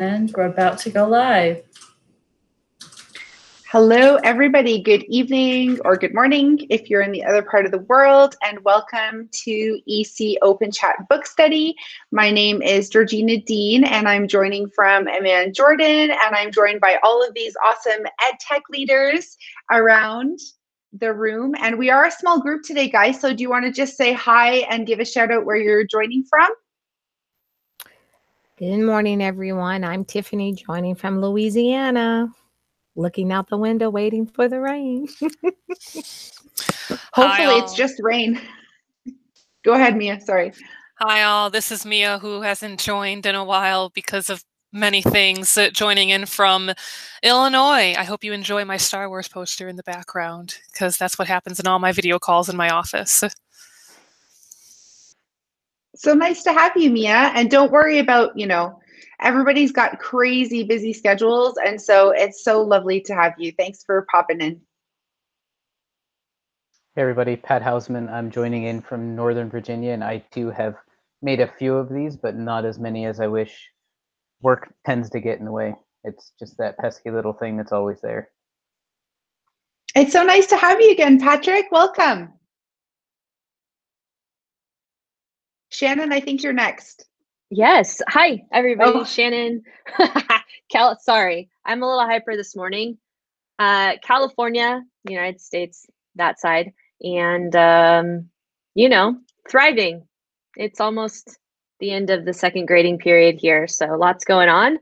And we're about to go live. Hello, everybody. Good evening or good morning if you're in the other part of the world, and welcome to EC Open Chat Book Study. My name is Georgina Dean, and I'm joining from Amman Jordan, and I'm joined by all of these awesome ed tech leaders around the room. And we are a small group today, guys. So, do you want to just say hi and give a shout out where you're joining from? Good morning, everyone. I'm Tiffany joining from Louisiana, looking out the window, waiting for the rain. Hopefully, it's just rain. Go ahead, Mia. Sorry. Hi, all. This is Mia, who hasn't joined in a while because of many things, uh, joining in from Illinois. I hope you enjoy my Star Wars poster in the background because that's what happens in all my video calls in my office. So nice to have you, Mia. And don't worry about, you know, everybody's got crazy busy schedules. And so it's so lovely to have you. Thanks for popping in. Hey, everybody. Pat Hausman. I'm joining in from Northern Virginia, and I too have made a few of these, but not as many as I wish. Work tends to get in the way. It's just that pesky little thing that's always there. It's so nice to have you again, Patrick. Welcome. Shannon, I think you're next. Yes. Hi, everybody. Oh. Shannon. Cal- sorry, I'm a little hyper this morning. Uh, California, United States, that side, and um, you know, thriving. It's almost the end of the second grading period here, so lots going on.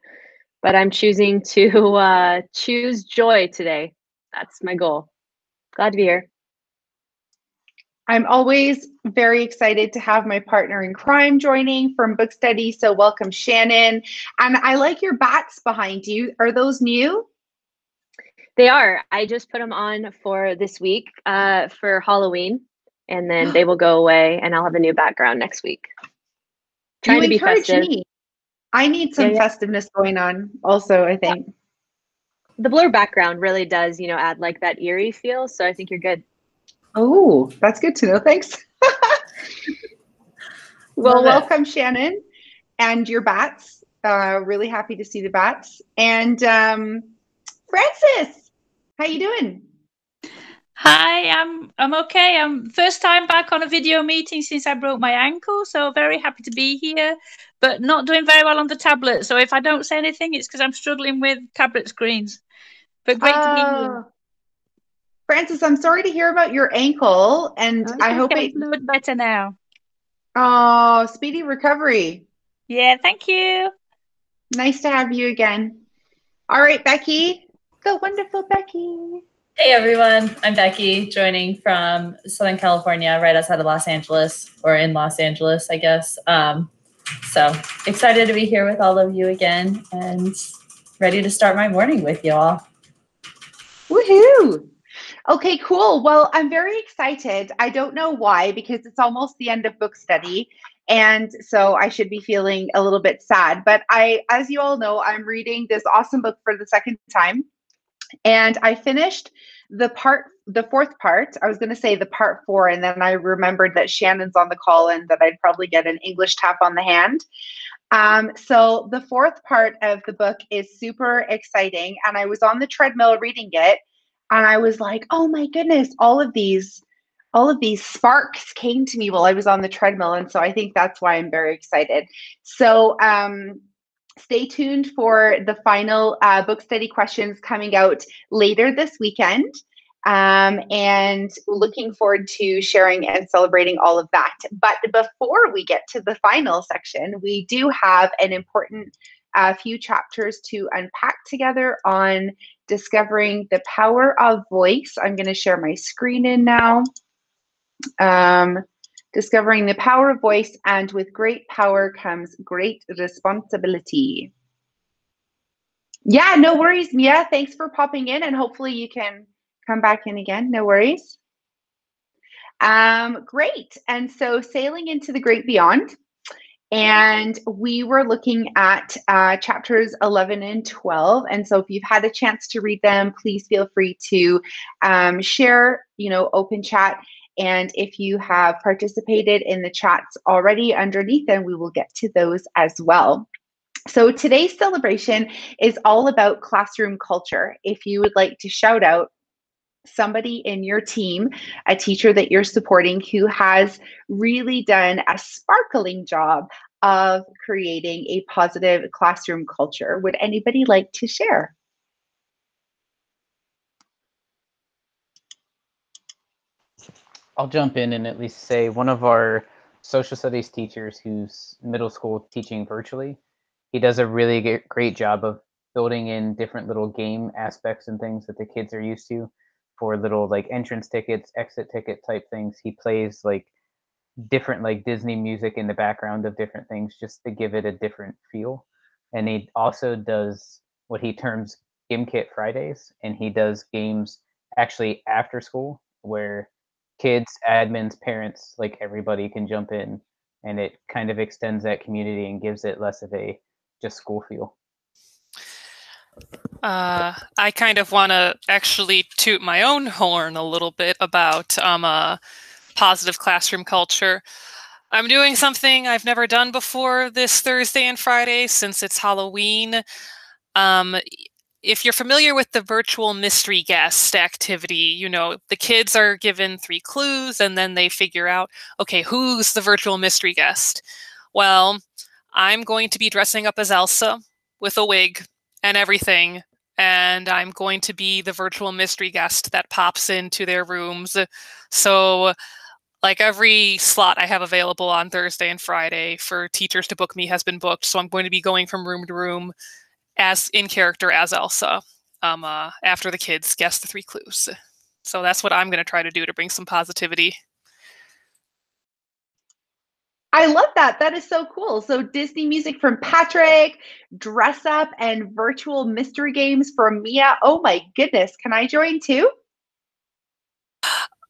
But I'm choosing to uh, choose joy today. That's my goal. Glad to be here. I'm always very excited to have my partner in crime joining from Book Study. So, welcome, Shannon. And I like your bats behind you. Are those new? They are. I just put them on for this week uh, for Halloween, and then they will go away, and I'll have a new background next week. Trying you to be festive. me. I need some Yeah, yeah. festiveness going on, also, I think. The blur background really does, you know, add like that eerie feel. So I think you're good. Oh, that's good to know. Thanks. well, Love it. welcome, Shannon, and your bats. Uh, really happy to see the bats. And um, Francis, how you doing? Hi, I'm I'm okay. I'm first time back on a video meeting since I broke my ankle, so very happy to be here, but not doing very well on the tablet. So if I don't say anything, it's because I'm struggling with tablet screens. But great to be here. Francis, I'm sorry to hear about your ankle, and Oh, I hope it's it. fluid better now. Oh, speedy recovery. Yeah, thank you. Nice to have you again. All right, Becky, the wonderful Becky. Hey everyone, I'm Becky, joining from Southern California, right outside of Los Angeles, or in Los Angeles, I guess. Um, so excited to be here with all of you again and ready to start my morning with you all. Woohoo! Okay, cool. Well, I'm very excited. I don't know why, because it's almost the end of book study. And so I should be feeling a little bit sad. But I, as you all know, I'm reading this awesome book for the second time. And I finished the part, the fourth part. I was going to say the part four. And then I remembered that Shannon's on the call and that I'd probably get an English tap on the hand. Um, so the fourth part of the book is super exciting. And I was on the treadmill reading it and I was like, "Oh my goodness, all of these all of these sparks came to me while I was on the treadmill." And so I think that's why I'm very excited. So, um stay tuned for the final uh, book study questions coming out later this weekend. Um, and looking forward to sharing and celebrating all of that. But before we get to the final section, we do have an important uh, few chapters to unpack together on discovering the power of voice. I'm going to share my screen in now. Um, discovering the power of voice, and with great power comes great responsibility. Yeah, no worries, Mia. Thanks for popping in, and hopefully you can come back in again. No worries. Um, great. And so, sailing into the great beyond. And we were looking at uh, chapters 11 and 12. And so if you've had a chance to read them, please feel free to um, share, you know, open chat. And if you have participated in the chats already underneath them, we will get to those as well. So today's celebration is all about classroom culture. If you would like to shout out somebody in your team, a teacher that you're supporting who has really done a sparkling job of creating a positive classroom culture, would anybody like to share? I'll jump in and at least say one of our social studies teachers who's middle school teaching virtually, he does a really great job of building in different little game aspects and things that the kids are used to for little like entrance tickets, exit ticket type things. He plays like different like Disney music in the background of different things just to give it a different feel. And he also does what he terms Gimkit Fridays, and he does games actually after school where kids, admins, parents, like everybody can jump in and it kind of extends that community and gives it less of a just school feel. Uh, I kind of want to actually toot my own horn a little bit about um, uh, positive classroom culture. I'm doing something I've never done before this Thursday and Friday since it's Halloween. Um, if you're familiar with the virtual mystery guest activity, you know, the kids are given three clues and then they figure out, okay, who's the virtual mystery guest? Well, I'm going to be dressing up as Elsa with a wig and everything. And I'm going to be the virtual mystery guest that pops into their rooms. So, like every slot I have available on Thursday and Friday for teachers to book me has been booked. So, I'm going to be going from room to room as in character as Elsa um, uh, after the kids guess the three clues. So, that's what I'm going to try to do to bring some positivity. I love that. That is so cool. So Disney music from Patrick, dress up and virtual mystery games from Mia. Oh my goodness. Can I join too?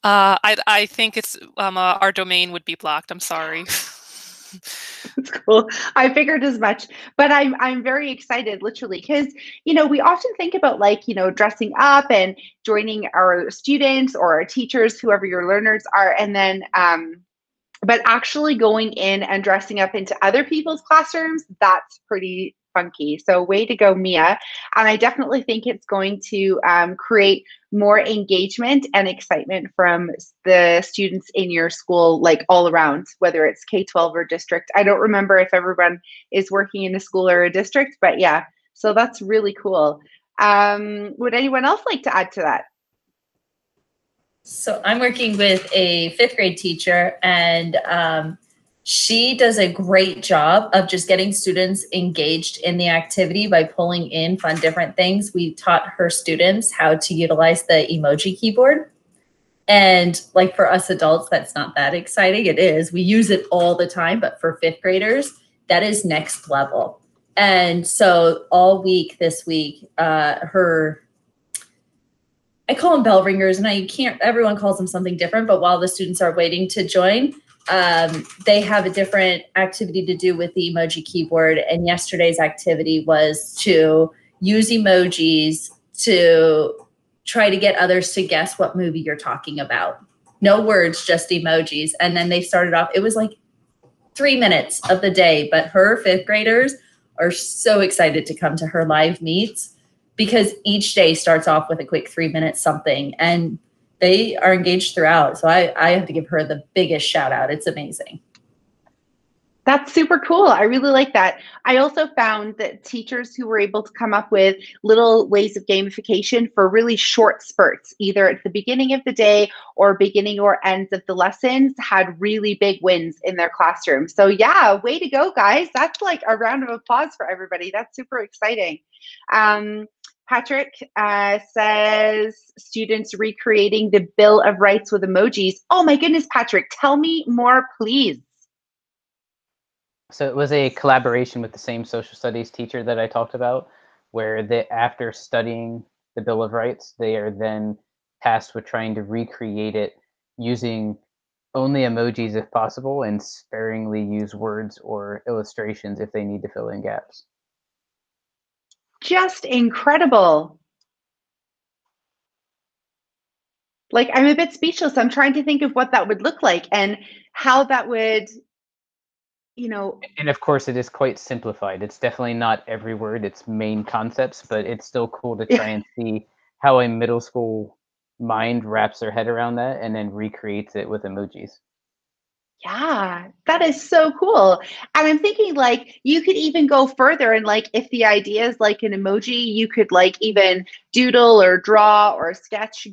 Uh, I, I think it's um, uh, our domain would be blocked. I'm sorry. That's cool. I figured as much, but I'm I'm very excited, literally, because you know we often think about like you know dressing up and joining our students or our teachers, whoever your learners are, and then um, but actually going in and dressing up into other people's classrooms, that's pretty funky. So, way to go, Mia. And I definitely think it's going to um, create more engagement and excitement from the students in your school, like all around, whether it's K 12 or district. I don't remember if everyone is working in a school or a district, but yeah, so that's really cool. Um, would anyone else like to add to that? So I'm working with a fifth grade teacher, and um, she does a great job of just getting students engaged in the activity by pulling in fun different things. We taught her students how to utilize the emoji keyboard. And like for us adults, that's not that exciting. It is. We use it all the time, but for fifth graders, that is next level. And so all week this week, uh, her I call them bell ringers, and I can't. Everyone calls them something different. But while the students are waiting to join, um, they have a different activity to do with the emoji keyboard. And yesterday's activity was to use emojis to try to get others to guess what movie you're talking about. No words, just emojis. And then they started off. It was like three minutes of the day, but her fifth graders are so excited to come to her live meets because each day starts off with a quick three minutes something and they are engaged throughout. So I, I have to give her the biggest shout out. It's amazing. That's super cool. I really like that. I also found that teachers who were able to come up with little ways of gamification for really short spurts, either at the beginning of the day or beginning or ends of the lessons, had really big wins in their classroom. So, yeah, way to go, guys. That's like a round of applause for everybody. That's super exciting. Um, Patrick uh, says students recreating the Bill of Rights with emojis. Oh my goodness, Patrick, tell me more, please. So it was a collaboration with the same social studies teacher that I talked about, where they, after studying the Bill of Rights, they are then tasked with trying to recreate it using only emojis if possible and sparingly use words or illustrations if they need to fill in gaps just incredible. Like, I'm a bit speechless. I'm trying to think of what that would look like and how that would, you know, And of course, it is quite simplified. It's definitely not every word, it's main concepts, but it's still cool to try and see how a middle school mind wraps their head around that and then recreates it with emojis. Yeah, that is so cool. And I'm thinking like you could even go further and like if the idea is like an emoji, you could like even doodle or draw or sketch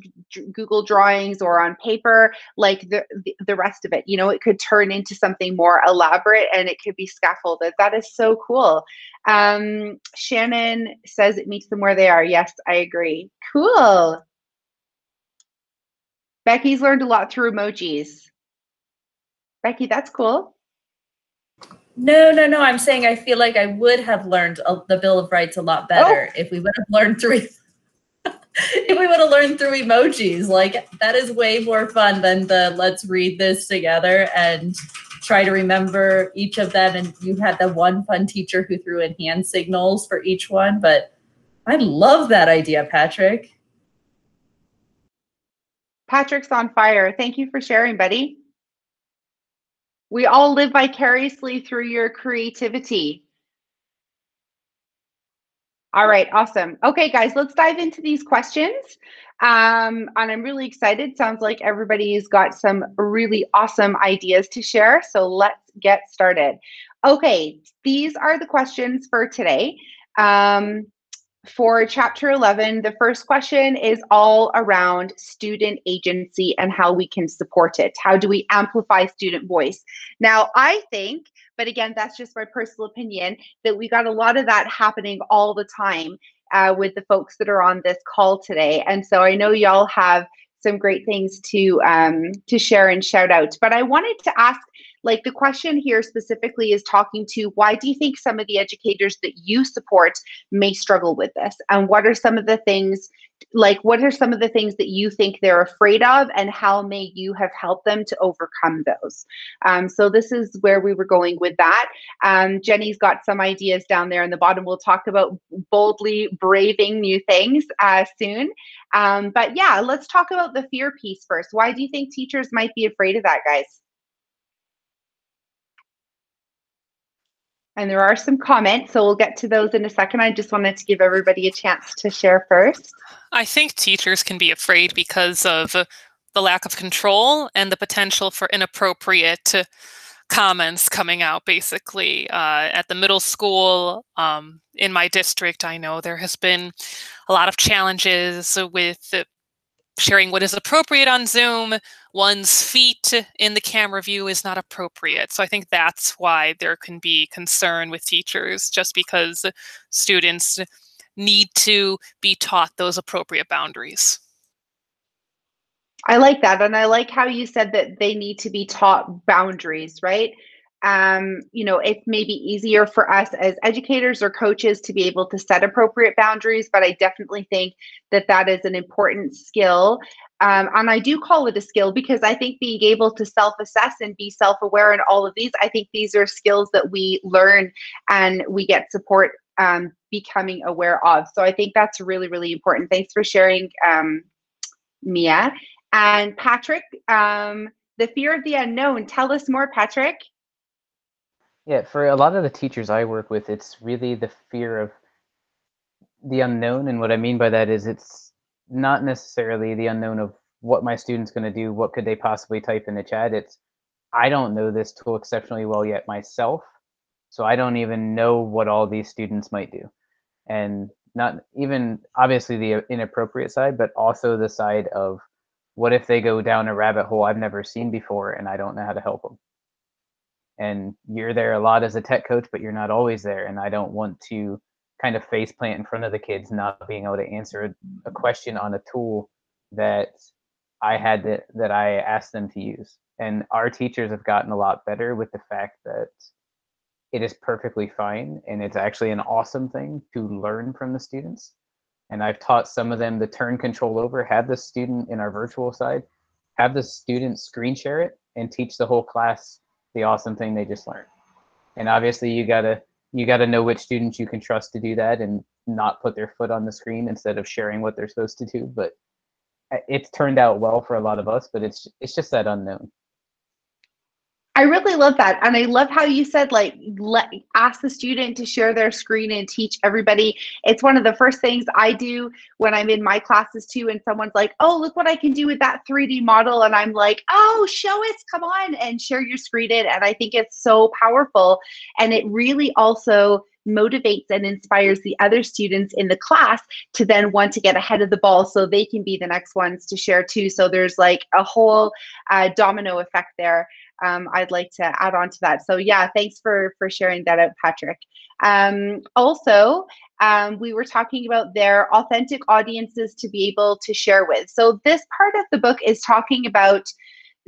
Google drawings or on paper, like the the- rest of it. You know, it could turn into something more elaborate and it could be scaffolded. That is so cool. Um, Shannon says it meets them where they are. Yes, I agree. Cool. Becky's learned a lot through emojis. Becky, that's cool. No, no, no. I'm saying I feel like I would have learned the Bill of Rights a lot better oh. if we would have learned through. if we would have learned through emojis, like that is way more fun than the let's read this together and try to remember each of them. And you had the one fun teacher who threw in hand signals for each one, but I love that idea, Patrick. Patrick's on fire. Thank you for sharing, buddy. We all live vicariously through your creativity. All right, awesome. Okay, guys, let's dive into these questions. Um, and I'm really excited. Sounds like everybody's got some really awesome ideas to share. So let's get started. Okay, these are the questions for today. Um, for chapter 11, the first question is all around student agency and how we can support it. How do we amplify student voice? Now, I think, but again, that's just my personal opinion, that we got a lot of that happening all the time uh, with the folks that are on this call today. And so I know y'all have some great things to um, to share and shout out. But I wanted to ask like the question here specifically is talking to why do you think some of the educators that you support may struggle with this? And what are some of the things like what are some of the things that you think they're afraid of and how may you have helped them to overcome those? Um, so this is where we were going with that. Um, jenny's got some ideas down there in the bottom. We'll talk about boldly braving new things uh, soon. Um, but yeah let's talk about the fear piece first. Why do you think teachers might be afraid of that guys And there are some comments, so we'll get to those in a second. I just wanted to give everybody a chance to share first. I think teachers can be afraid because of the lack of control and the potential for inappropriate comments coming out. Basically, uh, at the middle school um, in my district, I know there has been a lot of challenges with sharing what is appropriate on Zoom. One's feet in the camera view is not appropriate. So I think that's why there can be concern with teachers, just because students need to be taught those appropriate boundaries. I like that. And I like how you said that they need to be taught boundaries, right? Um, you know, it may be easier for us as educators or coaches to be able to set appropriate boundaries, but I definitely think that that is an important skill. Um, and I do call it a skill because I think being able to self assess and be self aware and all of these, I think these are skills that we learn and we get support um, becoming aware of. So I think that's really, really important. Thanks for sharing, um, Mia. And Patrick, um, the fear of the unknown. Tell us more, Patrick. Yeah, for a lot of the teachers I work with, it's really the fear of the unknown. And what I mean by that is it's not necessarily the unknown of what my student's going to do, what could they possibly type in the chat. It's, I don't know this tool exceptionally well yet myself. So I don't even know what all these students might do. And not even obviously the inappropriate side, but also the side of what if they go down a rabbit hole I've never seen before and I don't know how to help them and you're there a lot as a tech coach, but you're not always there. And I don't want to kind of face plant in front of the kids, not being able to answer a question on a tool that I had to, that I asked them to use. And our teachers have gotten a lot better with the fact that it is perfectly fine and it's actually an awesome thing to learn from the students. And I've taught some of them to turn control over, have the student in our virtual side, have the student screen share it and teach the whole class the awesome thing they just learned. And obviously you gotta you gotta know which students you can trust to do that and not put their foot on the screen instead of sharing what they're supposed to do. But eh, it's turned out well for a lot of us, but it's it's just that unknown. I really love that. And I love how you said, like, let ask the student to share their screen and teach everybody. It's one of the first things I do when I'm in my classes too. And someone's like, oh, look what I can do with that 3D model. And I'm like, oh, show us, come on and share your screen in. And I think it's so powerful. And it really also motivates and inspires the other students in the class to then want to get ahead of the ball so they can be the next ones to share too. So there's like a whole uh, domino effect there um, I'd like to add on to that. So yeah, thanks for for sharing that out, Patrick. Um, also, um, we were talking about their authentic audiences to be able to share with. So this part of the book is talking about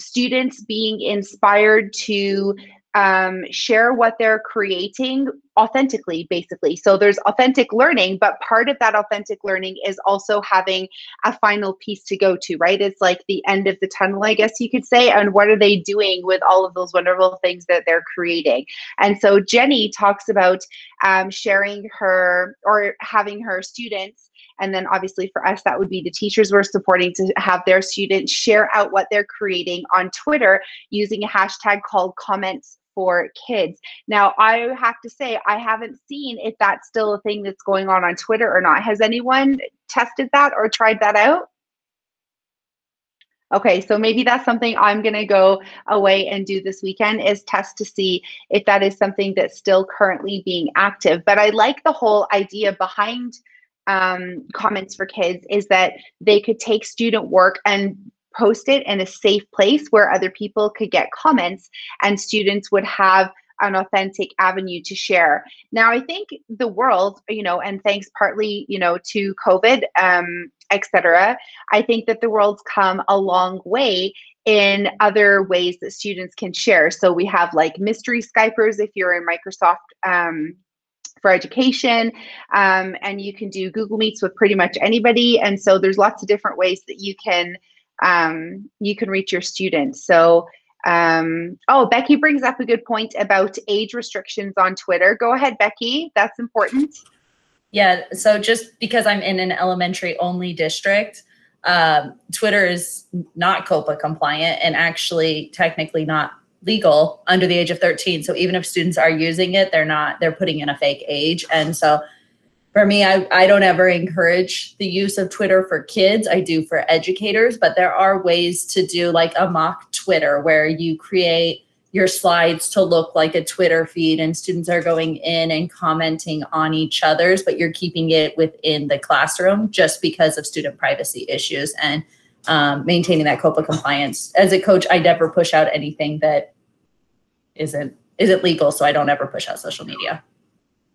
students being inspired to um, share what they're creating authentically, basically. So there's authentic learning, but part of that authentic learning is also having a final piece to go to, right? It's like the end of the tunnel, I guess you could say. And what are they doing with all of those wonderful things that they're creating? And so Jenny talks about um, sharing her or having her students and then obviously for us, that would be the teachers we're supporting to have their students share out what they're creating on Twitter using a hashtag called comments for kids. Now, I have to say, I haven't seen if that's still a thing that's going on on Twitter or not. Has anyone tested that or tried that out? Okay, so maybe that's something I'm going to go away and do this weekend is test to see if that is something that's still currently being active. But I like the whole idea behind um, comments for kids is that they could take student work and post it in a safe place where other people could get comments and students would have an authentic avenue to share. Now, I think the world, you know, and thanks partly, you know, to COVID, um, etc. I think that the world's come a long way in other ways that students can share. So we have like mystery Skypers if you're in Microsoft um, for education, um, and you can do Google Meets with pretty much anybody. And so there's lots of different ways that you can um, you can reach your students. So, um, oh, Becky brings up a good point about age restrictions on Twitter. Go ahead, Becky. That's important. Yeah. So just because I'm in an elementary only district, um, Twitter is not COPPA compliant and actually technically not legal under the age of 13. So even if students are using it, they're not, they're putting in a fake age. And so for me, I, I don't ever encourage the use of Twitter for kids. I do for educators, but there are ways to do like a mock Twitter where you create your slides to look like a Twitter feed and students are going in and commenting on each other's, but you're keeping it within the classroom just because of student privacy issues and um, maintaining that COPPA compliance. As a coach, I never push out anything that isn't isn't legal, so I don't ever push out social media.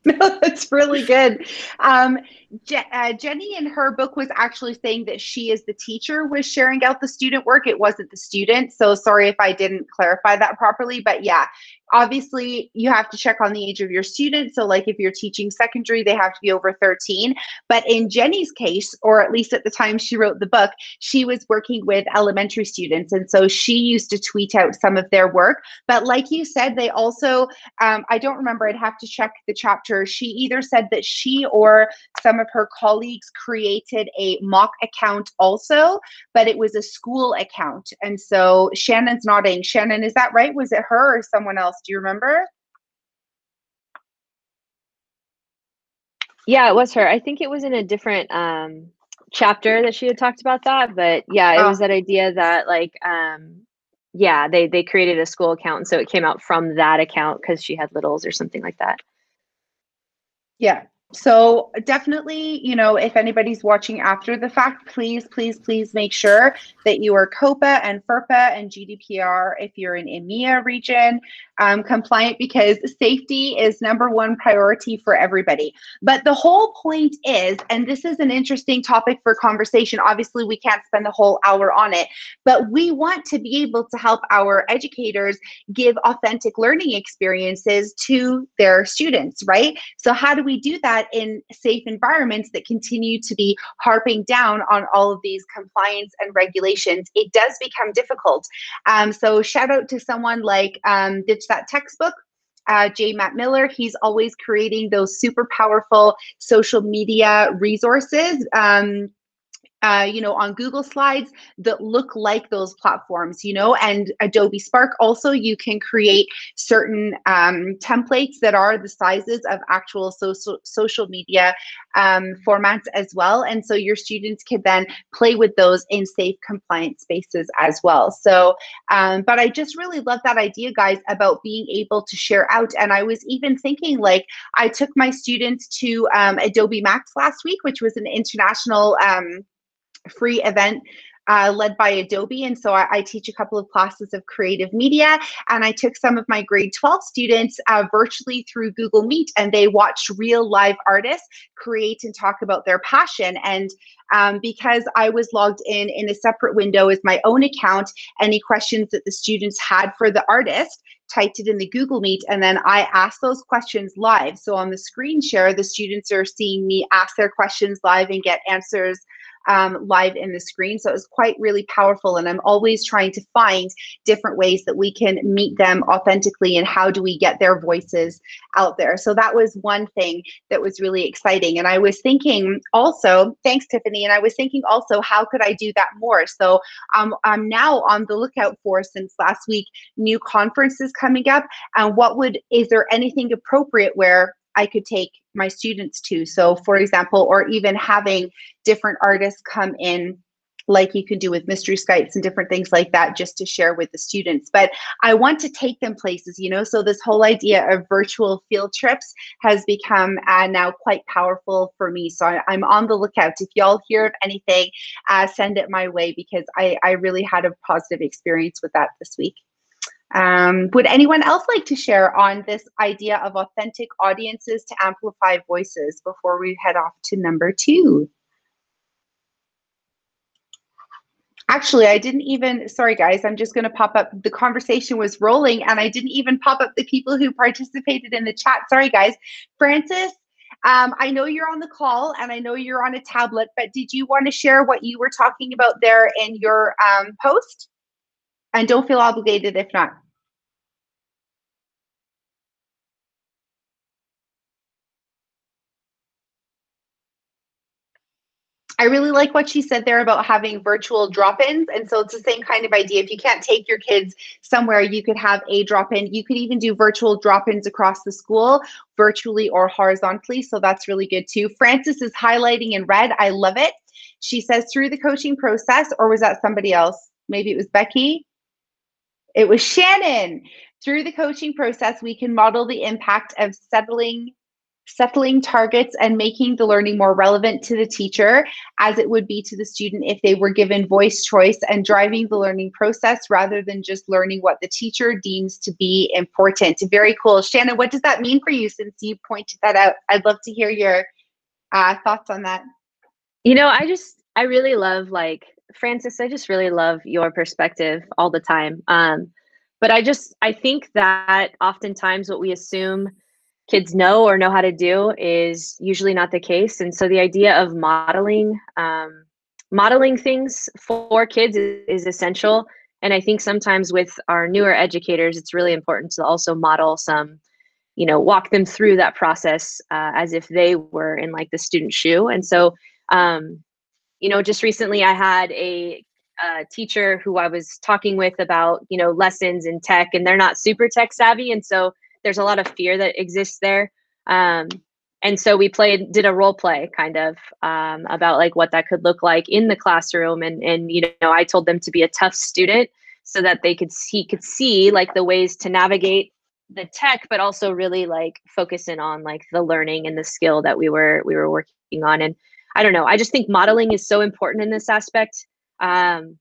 No, that's really good. Um, Je- uh, Jenny in her book was actually saying that she, as the teacher, was sharing out the student work. It wasn't the student. So sorry if I didn't clarify that properly. But yeah, obviously you have to check on the age of your student. So like if you're teaching secondary, they have to be over 13. But in Jenny's case, or at least at the time she wrote the book, she was working with elementary students. And so she used to tweet out some of their work. But like you said, they also, um, I don't remember, I'd have to check the chapter. She either said that she or some of her colleagues created a mock account also, but it was a school account. And so Shannon's nodding. Shannon, is that right? Was it her or someone else? Do you remember? Yeah, it was her. I think it was in a different um, chapter that she had talked about that, but yeah, it oh. was that idea that like um, yeah, they they created a school account, and so it came out from that account because she had littles or something like that. Yeah, so definitely, you know, if anybody's watching after the fact, please, please, please make sure that you are COPPA and FERPA and GDPR if you're in EMEA region um, compliant because safety is number one priority for everybody. But the whole point is, and this is an interesting topic for conversation. Obviously, we can't spend the whole hour on it, but we want to be able to help our educators give authentic learning experiences to their students, right? So, how do we do that in safe environments that continue to be harping down on all of these compliance and regulations? It does become difficult. Um, so, shout out to someone like um, Ditch that textbook uh, J. Matt Miller. He's always creating those super powerful social media resources. Um, uh, you know, on Google Slides that look like those platforms, you know, and Adobe Spark also you can create certain um, templates that are the sizes of actual social social media um, formats as well, and so your students can then play with those in safe, compliant spaces as well. So, um, but I just really love that idea, guys, about being able to share out. And I was even thinking, like, I took my students to um, Adobe Max last week, which was an international um, free event uh, led by Adobe. And so I, I, teach a couple of classes of creative media. And I took some of my grade 12 students uh, virtually through Google Meet, and they watched real live artists create and talk about their passion. And um, because I was logged in in a separate window as my own account, any questions that the students had for the artist, typed it in the Google Meet, and then I asked those questions live. So on the screen share, the students are seeing me ask their questions live and get answers um, live in the screen. So it was quite really powerful. And I'm always trying to find different ways that we can meet them authentically and how do we get their voices out there. So that was one thing that was really exciting. And I was thinking also, thanks, Tiffany. And I was thinking also, how could I do that more? So um, I'm now on the lookout for, since last week, new conferences coming up. And what would, is there anything appropriate where I could take my students to. So, for example, or even having different artists come in like you can do with mystery Skypes and different things like that, just to share with the students. But I want to take them places, you know, so this whole idea of virtual field trips has become uh, now quite powerful for me. So I, am on the lookout. If y'all hear of anything, uh, send it my way because I, I really had a positive experience with that this week. Um, would anyone else like to share on this idea of authentic audiences to amplify voices before we head off to number two? Actually, I didn't even, sorry guys, I'm just going to pop up. The conversation was rolling and I didn't even pop up the people who participated in the chat. Sorry guys. Francis, um, I know you're on the call and I know you're on a tablet, but did you want to share what you were talking about there in your um, post? And don't feel obligated if not. I really like what she said there about having virtual drop-ins. And so it's the same kind of idea. If you can't take your kids somewhere, you could have a drop-in. You could even do virtual drop-ins across the school, virtually or horizontally. So that's really good too. Francis is highlighting in red. I love it. She says through the coaching process, or was that somebody else? Maybe it was Becky. It was Shannon. Through the coaching process, we can model the impact of settling settling targets and making the learning more relevant to the teacher as it would be to the student if they were given voice choice and driving the learning process rather than just learning what the teacher deems to be important. Very cool. Shannon, what does that mean for you since you pointed that out? I'd love to hear your uh, thoughts on that. You know, I just, I really love like, Francis, I just really love your perspective all the time. Um, but I just, I think that oftentimes what we assume kids know or know how to do is usually not the case. And so the idea of modeling um, modeling things for kids is, is, essential. And I think sometimes with our newer educators, it's really important to also model some, you know, walk them through that process uh, as if they were in like the student shoe. And so, um, you know, just recently I had a, teacher who I was talking with about, you know, lessons in tech, and they're not super tech savvy. And so there's a lot of fear that exists there. Um, and so we played, did a role play kind of um, about like what that could look like in the classroom. And, and, you know, I told them to be a tough student so that they could see, could see like the ways to navigate the tech, but also really like focus in on like the learning and the skill that we were, we were working on. And I don't know, I just think modeling is so important in this aspect. Um,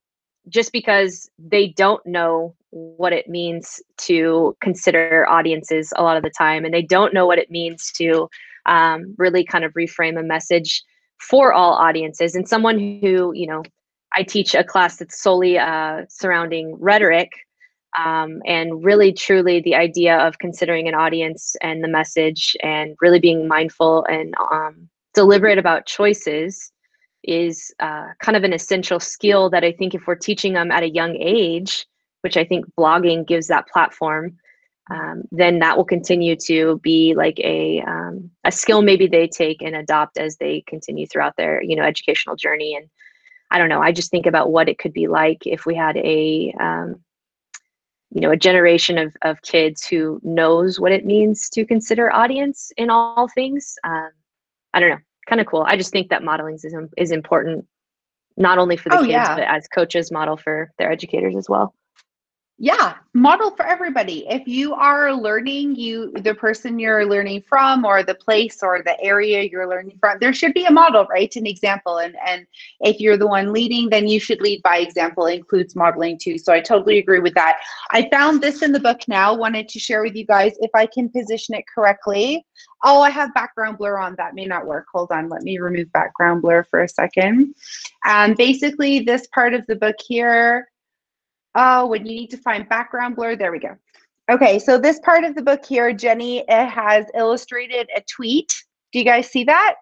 just because they don't know what it means to consider audiences a lot of the time and they don't know what it means to um, really kind of reframe a message for all audiences. And someone who you know i teach a class that's solely uh, surrounding rhetoric um, and really truly the idea of considering an audience and the message and really being mindful and um, deliberate about choices is uh, kind of an essential skill that I think if we're teaching them at a young age, which I think blogging gives that platform, um, then that will continue to be like a um, a skill maybe they take and adopt as they continue throughout their you know educational journey. And I don't know. I just think about what it could be like if we had a, um, you know, a generation of, of kids who knows what it means to consider audience in all things. Um, I don't know, kind of cool. I just think that modeling is, is important, not only for the Oh, kids, yeah. but as coaches model for their educators as well. Yeah model for everybody. If you are learning you the person you're learning from or the place or the area you're learning from there should be a model right? An example. And and if you're the one leading then you should lead by example. Includes modeling too. So i totally agree with that. I found this in the book now. Wanted to share with you guys. If i can position it correctly. Oh i have background blur on. That may not work. Hold on. Let me remove background blur for a second. Um, basically this part of the book here Oh, when you need to find background blur, there we go. Okay, so this part of the book here, Jenny has illustrated a tweet. Do you guys see that?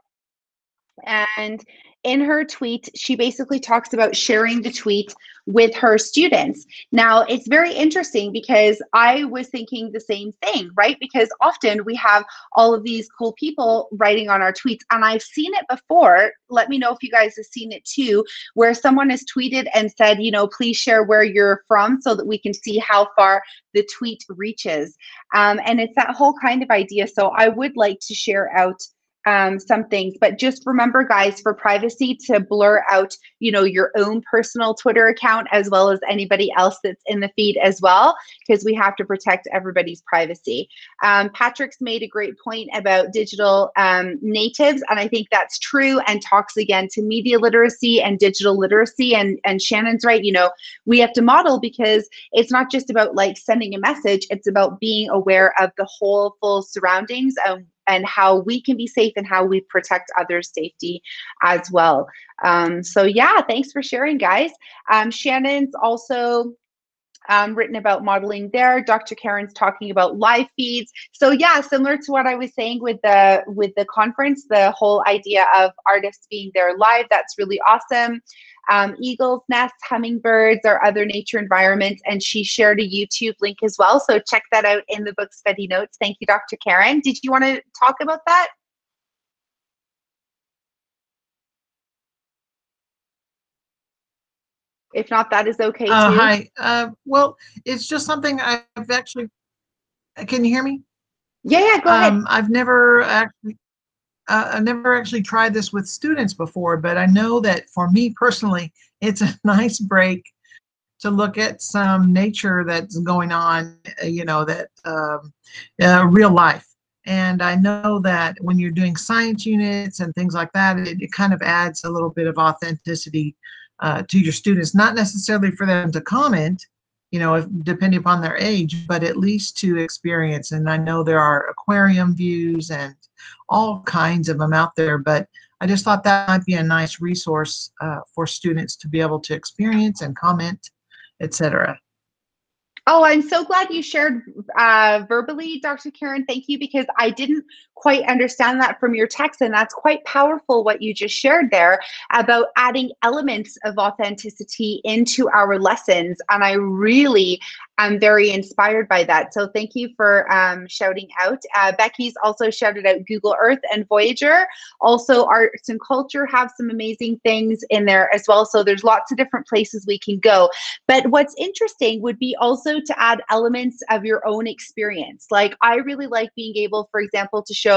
And in her tweet, she basically talks about sharing the tweet with her students. Now, it's very interesting because I was thinking the same thing, right? Because often we have all of these cool people writing on our tweets, and I've seen it before. Let me know if you guys have seen it too, where someone has tweeted and said, you know, please share where you're from so that we can see how far the tweet reaches. Um, and it's that whole kind of idea. So I would like to share out um, some things, but just remember, guys, for privacy to blur out, you know, your own personal Twitter account as well as anybody else that's in the feed as well, because we have to protect everybody's privacy. Um, Patrick's made a great point about digital um, natives, and I think that's true. And talks again to media literacy and digital literacy. And and Shannon's right. You know, we have to model because it's not just about like sending a message; it's about being aware of the whole full surroundings of and how we can be safe and how we protect others' safety as well. Um, so yeah, thanks for sharing, guys. Um, Shannon's also um, written about modeling there. Dr. Karen's talking about live feeds. So yeah, similar to what I was saying with the with the conference, the whole idea of artists being there live. That's really awesome. Um, eagles, nests, hummingbirds, or other nature environments. And she shared a YouTube link as well. So check that out in the book study notes. Thank you, Dr. Karen. Did you want to talk about that? If not, that is okay too. Uh, hi. Uh, well, it's just something I've actually. uh, Can you hear me? Yeah, yeah, go ahead. Um, I've never actually. Uh, I've never actually tried this with students before, but I know that for me personally, it's a nice break to look at some nature that's going on. uh, You know that um, uh, real life. And I know that when you're doing science units and things like that, it, it kind of adds a little bit of authenticity uh, to your students, not necessarily for them to comment, you know, if, depending upon their age, but at least to experience. And I know there are aquarium views and all kinds of them out there, but I just thought that might be a nice resource uh, for students to be able to experience and comment, etc. Oh, I'm so glad you shared uh, verbally, Dr. Karen. Thank you, because I didn't quite understand that from your text, and that's quite powerful what you just shared there about adding elements of authenticity into our lessons. And I really am very inspired by that. So thank you for um, shouting out. Uh, Becky's also shouted out Google Earth and Voyager. Also, arts and culture have some amazing things in there as well. So there's lots of different places we can go. But what's interesting would be also to add elements of your own experience. Like I really like being able, for example, to show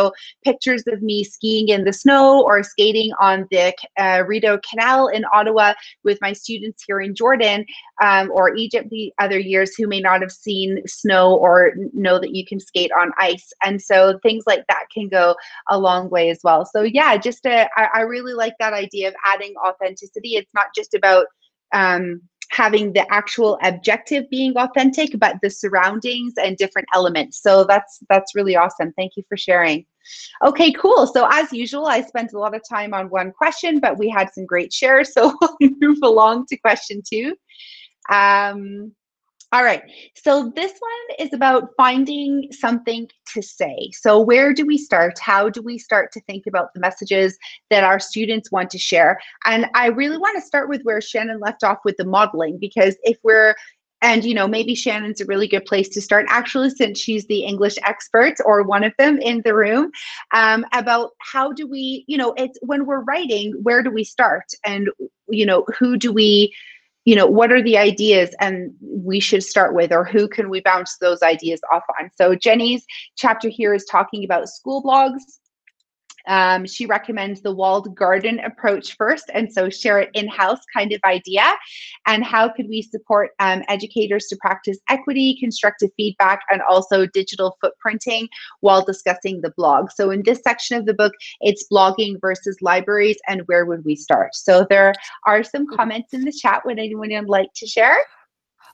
pictures of me skiing in the snow or skating on the uh, Rideau Canal in Ottawa with my students here in Jordan um, or Egypt the other years who may not have seen snow or know that you can skate on ice. And so things like that can go a long way as well. So yeah, just uh, I, I really like that idea of adding authenticity. It's not just about um, having the actual objective being authentic but the surroundings and different elements. So that's that's really awesome. Thank you for sharing. Okay cool. So as usual i spent a lot of time on one question but we had some great shares so we'll move along to question two. Um, all right. So this one is about finding something to say. So where do we start? How do we start to think about the messages that our students want to share? And I really want to start with where Shannon left off with the modeling, because if we're and you know maybe shannon's a really good place to start actually since she's the english expert or one of them in the room um, about how do we you know it's when we're writing where do we start and you know, who do we, you know, what are the ideas and we should start with, or who can we bounce those ideas off on? So Jenny's chapter here is talking about school blogs. Um, she recommends the walled garden approach first, and so share it in-house kind of idea. And how could we support um, educators to practice equity, constructive feedback, and also digital footprinting while discussing the blog? So in this section of the book, it's blogging versus libraries, and where would we start? So there are some comments in the chat. Would anyone like to share?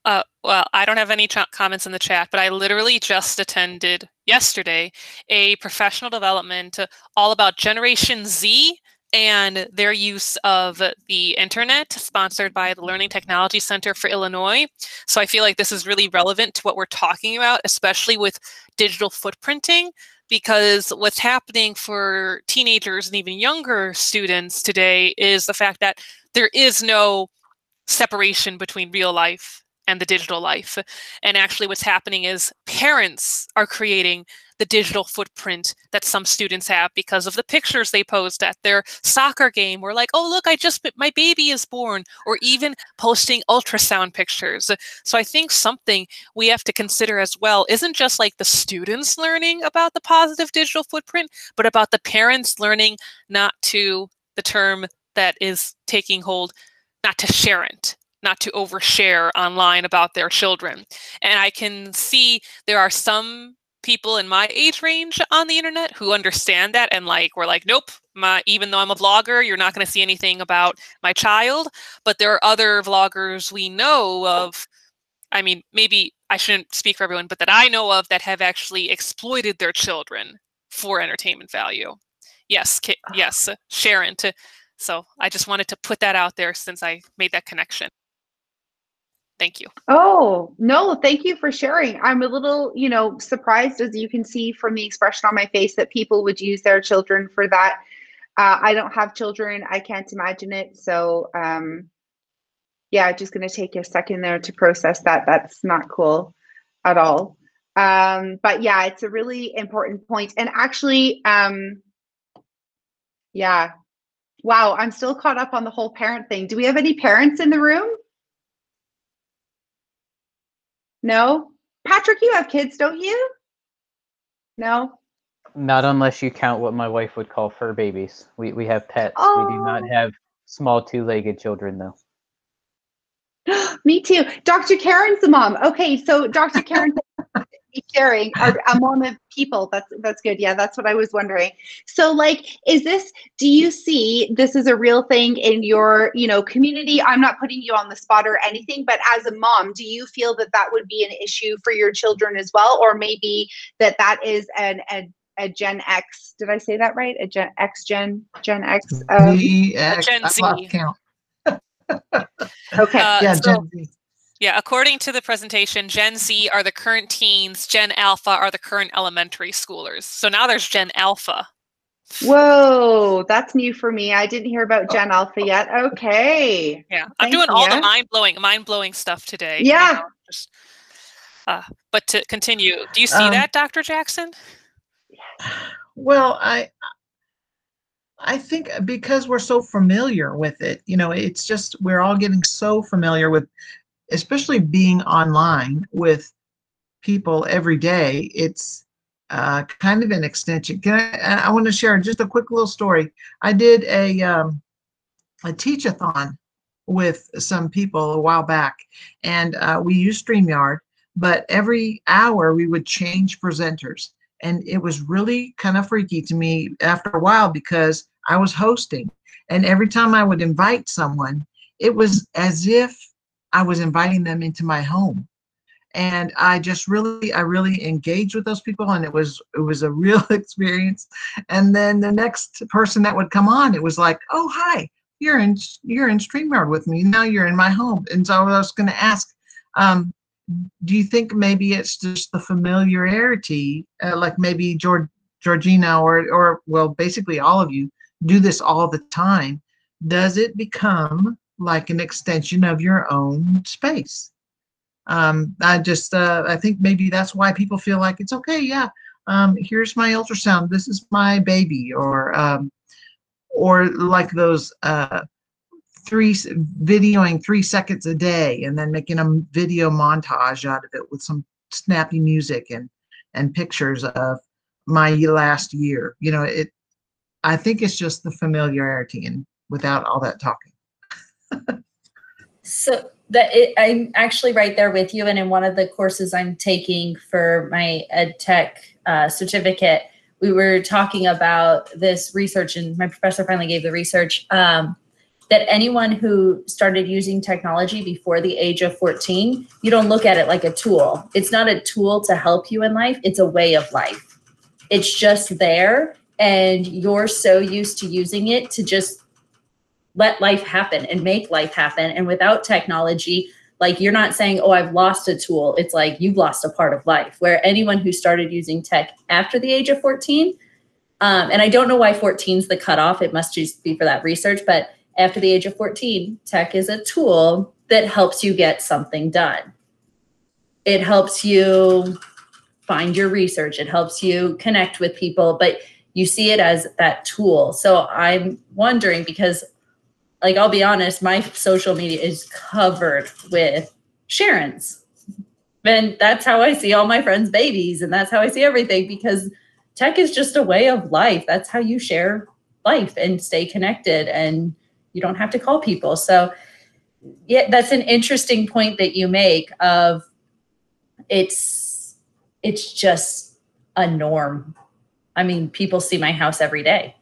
Uh, well, I don't have any ch- comments in the chat, but I literally just attended yesterday a professional development all about Generation Z and their use of the internet, sponsored by the Learning Technology Center for Illinois. So I feel like this is really relevant to what we're talking about, especially with digital footprinting, because what's happening for teenagers and even younger students today is the fact that there is no separation between real life and the digital life. And actually, what's happening is parents are creating the digital footprint that some students have because of the pictures they post at their soccer game or like oh look i just my baby is born or even posting ultrasound pictures so i think something we have to consider as well isn't just like the students learning about the positive digital footprint but about the parents learning not to the term that is taking hold not to share it not to overshare online about their children. And I can see there are some people in my age range on the internet who understand that and like we're like nope my even though i'm a vlogger you're not going to see anything about my child. But there are other vloggers we know of i mean maybe i shouldn't speak for everyone but that i know of that have actually exploited their children for entertainment value. Yes ah. yes sharon to so i just wanted to put that out there since i made that connection Thank you. Oh, no, thank you for sharing. I'm a little, you know, surprised as you can see from the expression on my face that people would use their children for that. Uh, I don't have children. I can't imagine it. So, um, yeah, just going to take a second there to process that. That's not cool at all. Um, but yeah, it's a really important point. And actually, um, yeah, wow, I'm still caught up on the whole parent thing. Do we have any parents in the room? No? Patrick, you have kids, don't you? No? Not unless you count what my wife would call fur babies. We we have pets. Oh. We do oh. not have small two-legged children though. Me too. Dr. Karen's the mom. Okay, so Dr. Karen sharing are a mom of people. That's that's good. Yeah, that's what I was wondering. So like, is this? Do you see this is a real thing in your you know community? I'm not putting you on the spot or anything, but as a mom, do you feel that that would be an issue for your children as well, or maybe that that is an, an a Gen X. Did I say that right? A Gen X Gen Gen X. Um, Z, X, Gen I Z. lost count. okay. Uh, Yeah, so- Gen Z. Yeah, according to the presentation, Gen Z are the current teens, Gen Alpha are the current elementary schoolers. So now there's Gen Alpha. Whoa, that's new for me. I didn't hear about Gen Alpha yet. Okay. Yeah, I'm Thank doing all the mind blowing, mind blowing stuff today. Yeah. you just- uh, but to continue, do you see Um, that, Dr. Jackson? Well, I I think because we're so familiar with it, you know, it's just we're all getting so familiar with especially being online with people every day. It's uh, kind of an extension. Can I, I want to share just a quick little story. I did a um, a teach-a-thon with some people a while back, and uh, we used StreamYard. But every hour we would change presenters, and it was really kind of freaky to me after a while because I was hosting, and every time I would invite someone, it was as if I was inviting them into my home and I just really, I really engaged with those people, and it was it was a real experience. And then the next person that would come on, it was like, oh hi, you're in you're in Streamyard with me. Now you're in my home, and so I was going to ask, um, do you think maybe it's just the familiarity, uh, like maybe George Georgina or or well, basically all of you do this all the time. Does it become like an extension of your own space? um, I just uh, I think maybe that's why people feel like it's okay. Yeah, um, here's my ultrasound. This is my baby, or um, or like those uh, three videoing three seconds a day and then making a video montage out of it with some snappy music and and pictures of my last year you know it i think it's just the familiarity and without all that talking so that it, i'm actually right there with you and in one of the courses i'm taking for my ed tech uh, certificate we were talking about this research and my professor finally gave the research um, that anyone who started using technology before the age of 14 you don't look at it like a tool. It's not a tool to help you in life it's a way of life. It's just there and you're so used to using it to just let life happen and make life happen. And without technology like you're not saying oh i've lost a tool. It's like you've lost a part of life. Where anyone who started using tech after the age of 14 um, and i don't know why 14 is the cutoff. It must just be for that research but after the age of 14 tech is a tool that helps you get something done. It helps you find your research. It helps you connect with people but you see it as that tool. So i'm wondering because like I'll be honest, my social media is covered with Sharon's. And that's how I see all my friends' babies, and that's how I see everything because tech is just a way of life. That's how you share life and stay connected, and you don't have to call people. So, yeah, that's an interesting point that you make. Of it's it's just a norm. I mean, people see my house every day.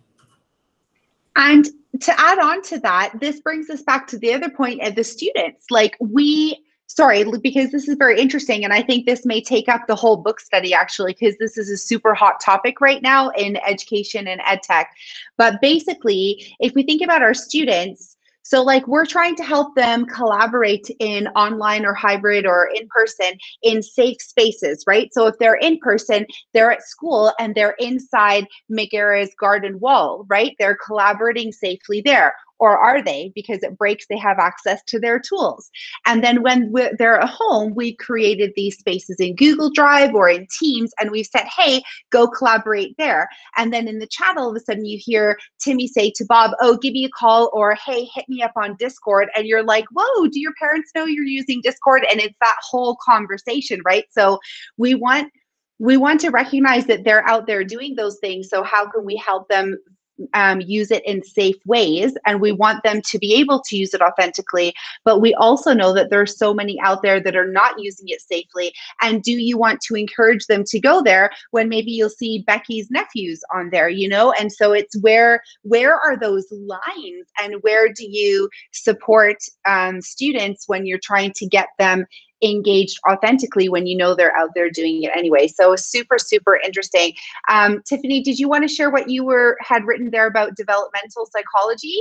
And to add on to that, this brings us back to the other point of the students. Like we sorry because this is very interesting and i think this may take up the whole book study actually because this is a super hot topic right now in education and ed tech but basically if we think about our students so, like, we're trying to help them collaborate in online or hybrid or in person in safe spaces, right? So, if they're in person, they're at school and they're inside McGarra's garden wall, right? They're collaborating safely there or are they? Because it breaks they have access to their tools. And then when they're at home we created these spaces in google drive or in teams and we said hey go collaborate there. And then in the chat all of a sudden you hear timmy say to bob oh give me a call or hey hit me up on discord and you're like whoa do your parents know you're using discord? And it's that whole conversation right? So we want we want to recognize that they're out there doing those things so how can we help them um, use it in safe ways and we want them to be able to use it authentically. But we also know that there's so many out there that are not using it safely. And do you want to encourage them to go there when maybe you'll see becky's nephews on there you know? And so it's where where are those lines and where do you support um, students when you're trying to get them engaged authentically when you know they're out there doing it anyway. So super, super interesting. Um, Tiffany, did you want to share what you were had written there about developmental psychology?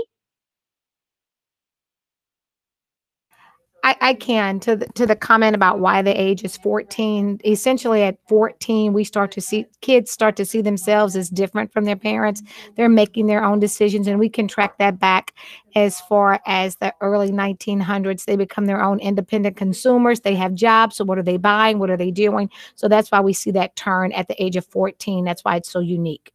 I, I can to the, to the comment about why the age is 14. Essentially, at 14, we start to see kids start to see themselves as different from their parents. They're making their own decisions, and we can track that back as far as the early 1900s. They become their own independent consumers. They have jobs. So, what are they buying? What are they doing? So, that's why we see that turn at the age of 14. That's why it's so unique.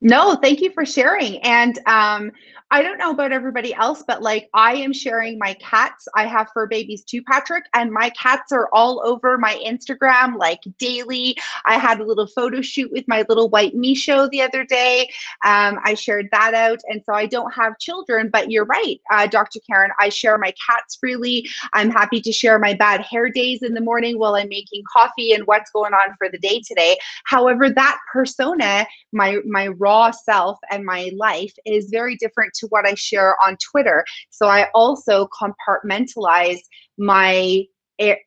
No, thank you for sharing. And um, I don't know about everybody else, but like I am sharing my cats. I have fur babies too, Patrick, and my cats are all over my Instagram like daily. I had a little photo shoot with my little white Micho the other day. Um, I shared that out. And so I don't have children, but you're right, uh, Dr. Karen. I share my cats freely. I'm happy to share my bad hair days in the morning while I'm making coffee and what's going on for the day today. However, that persona, my my raw self and my life is very different to what I share on Twitter. So I also compartmentalize my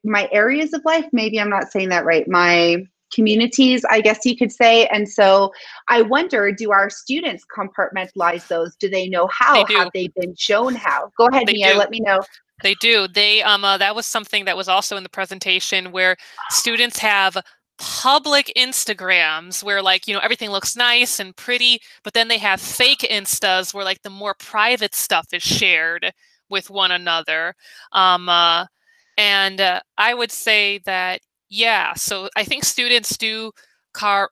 my areas of life. Maybe I'm not saying that right. My communities, I guess you could say. And so I wonder, do our students compartmentalize those? Do they know how? They Have they been shown how? Go ahead, They Mia. do. Let me know. They do. They um uh, that was something that was also in the presentation where students have public Instagrams where like you know everything looks nice and pretty, but then they have fake Instas where like the more private stuff is shared with one another. Um, uh, and uh, I would say that yeah. So I think students do car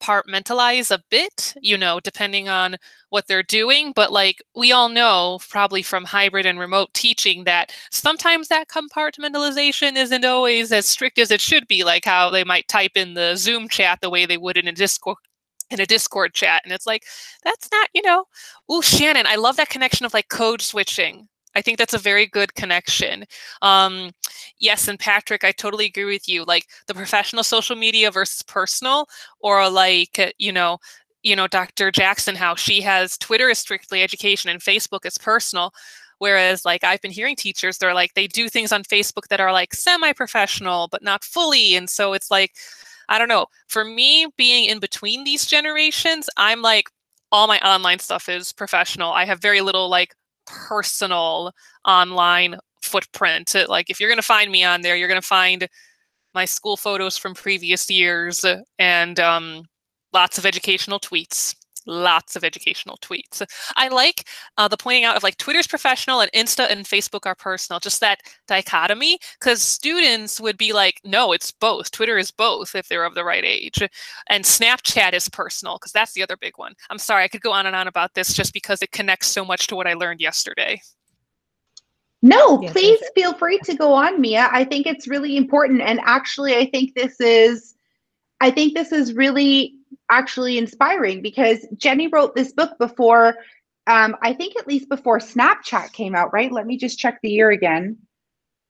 compartmentalize a bit, you know, depending on what they're doing. But like we all know, probably from hybrid and remote teaching, that sometimes that compartmentalization isn't always as strict as it should be, like how they might type in the Zoom chat the way they would in a Discord in a Discord chat. And it's like, that's not, you know, oh, Shannon, I love that connection of like code switching. I think that's a very good connection. Um, yes, and Patrick, I totally agree with you. Like the professional social media versus personal, or like you know, you know, Dr. Jackson, how she has Twitter is strictly education and Facebook is personal. Whereas, like I've been hearing teachers, they're like they do things on Facebook that are like semi-professional but not fully, and so it's like, I don't know. For me, being in between these generations, I'm like all my online stuff is professional. I have very little like personal online footprint. Like if you're going to find me on there, you're going to find my school photos from previous years and um, lots of educational tweets lots of educational tweets. I like uh, the pointing out of like Twitter's professional and Insta and Facebook are personal, just that dichotomy, because students would be like, no, it's both. Twitter is both if they're of the right age. And Snapchat is personal, because that's the other big one. I'm sorry, I could go on and on about this just because it connects so much to what I learned yesterday. No, please feel free to go on, Mia. I think it's really important. And actually, I think this is, I think this is really actually inspiring because Jenny wrote this book before, um, I think at least before Snapchat came out, right? Let me just check the year again.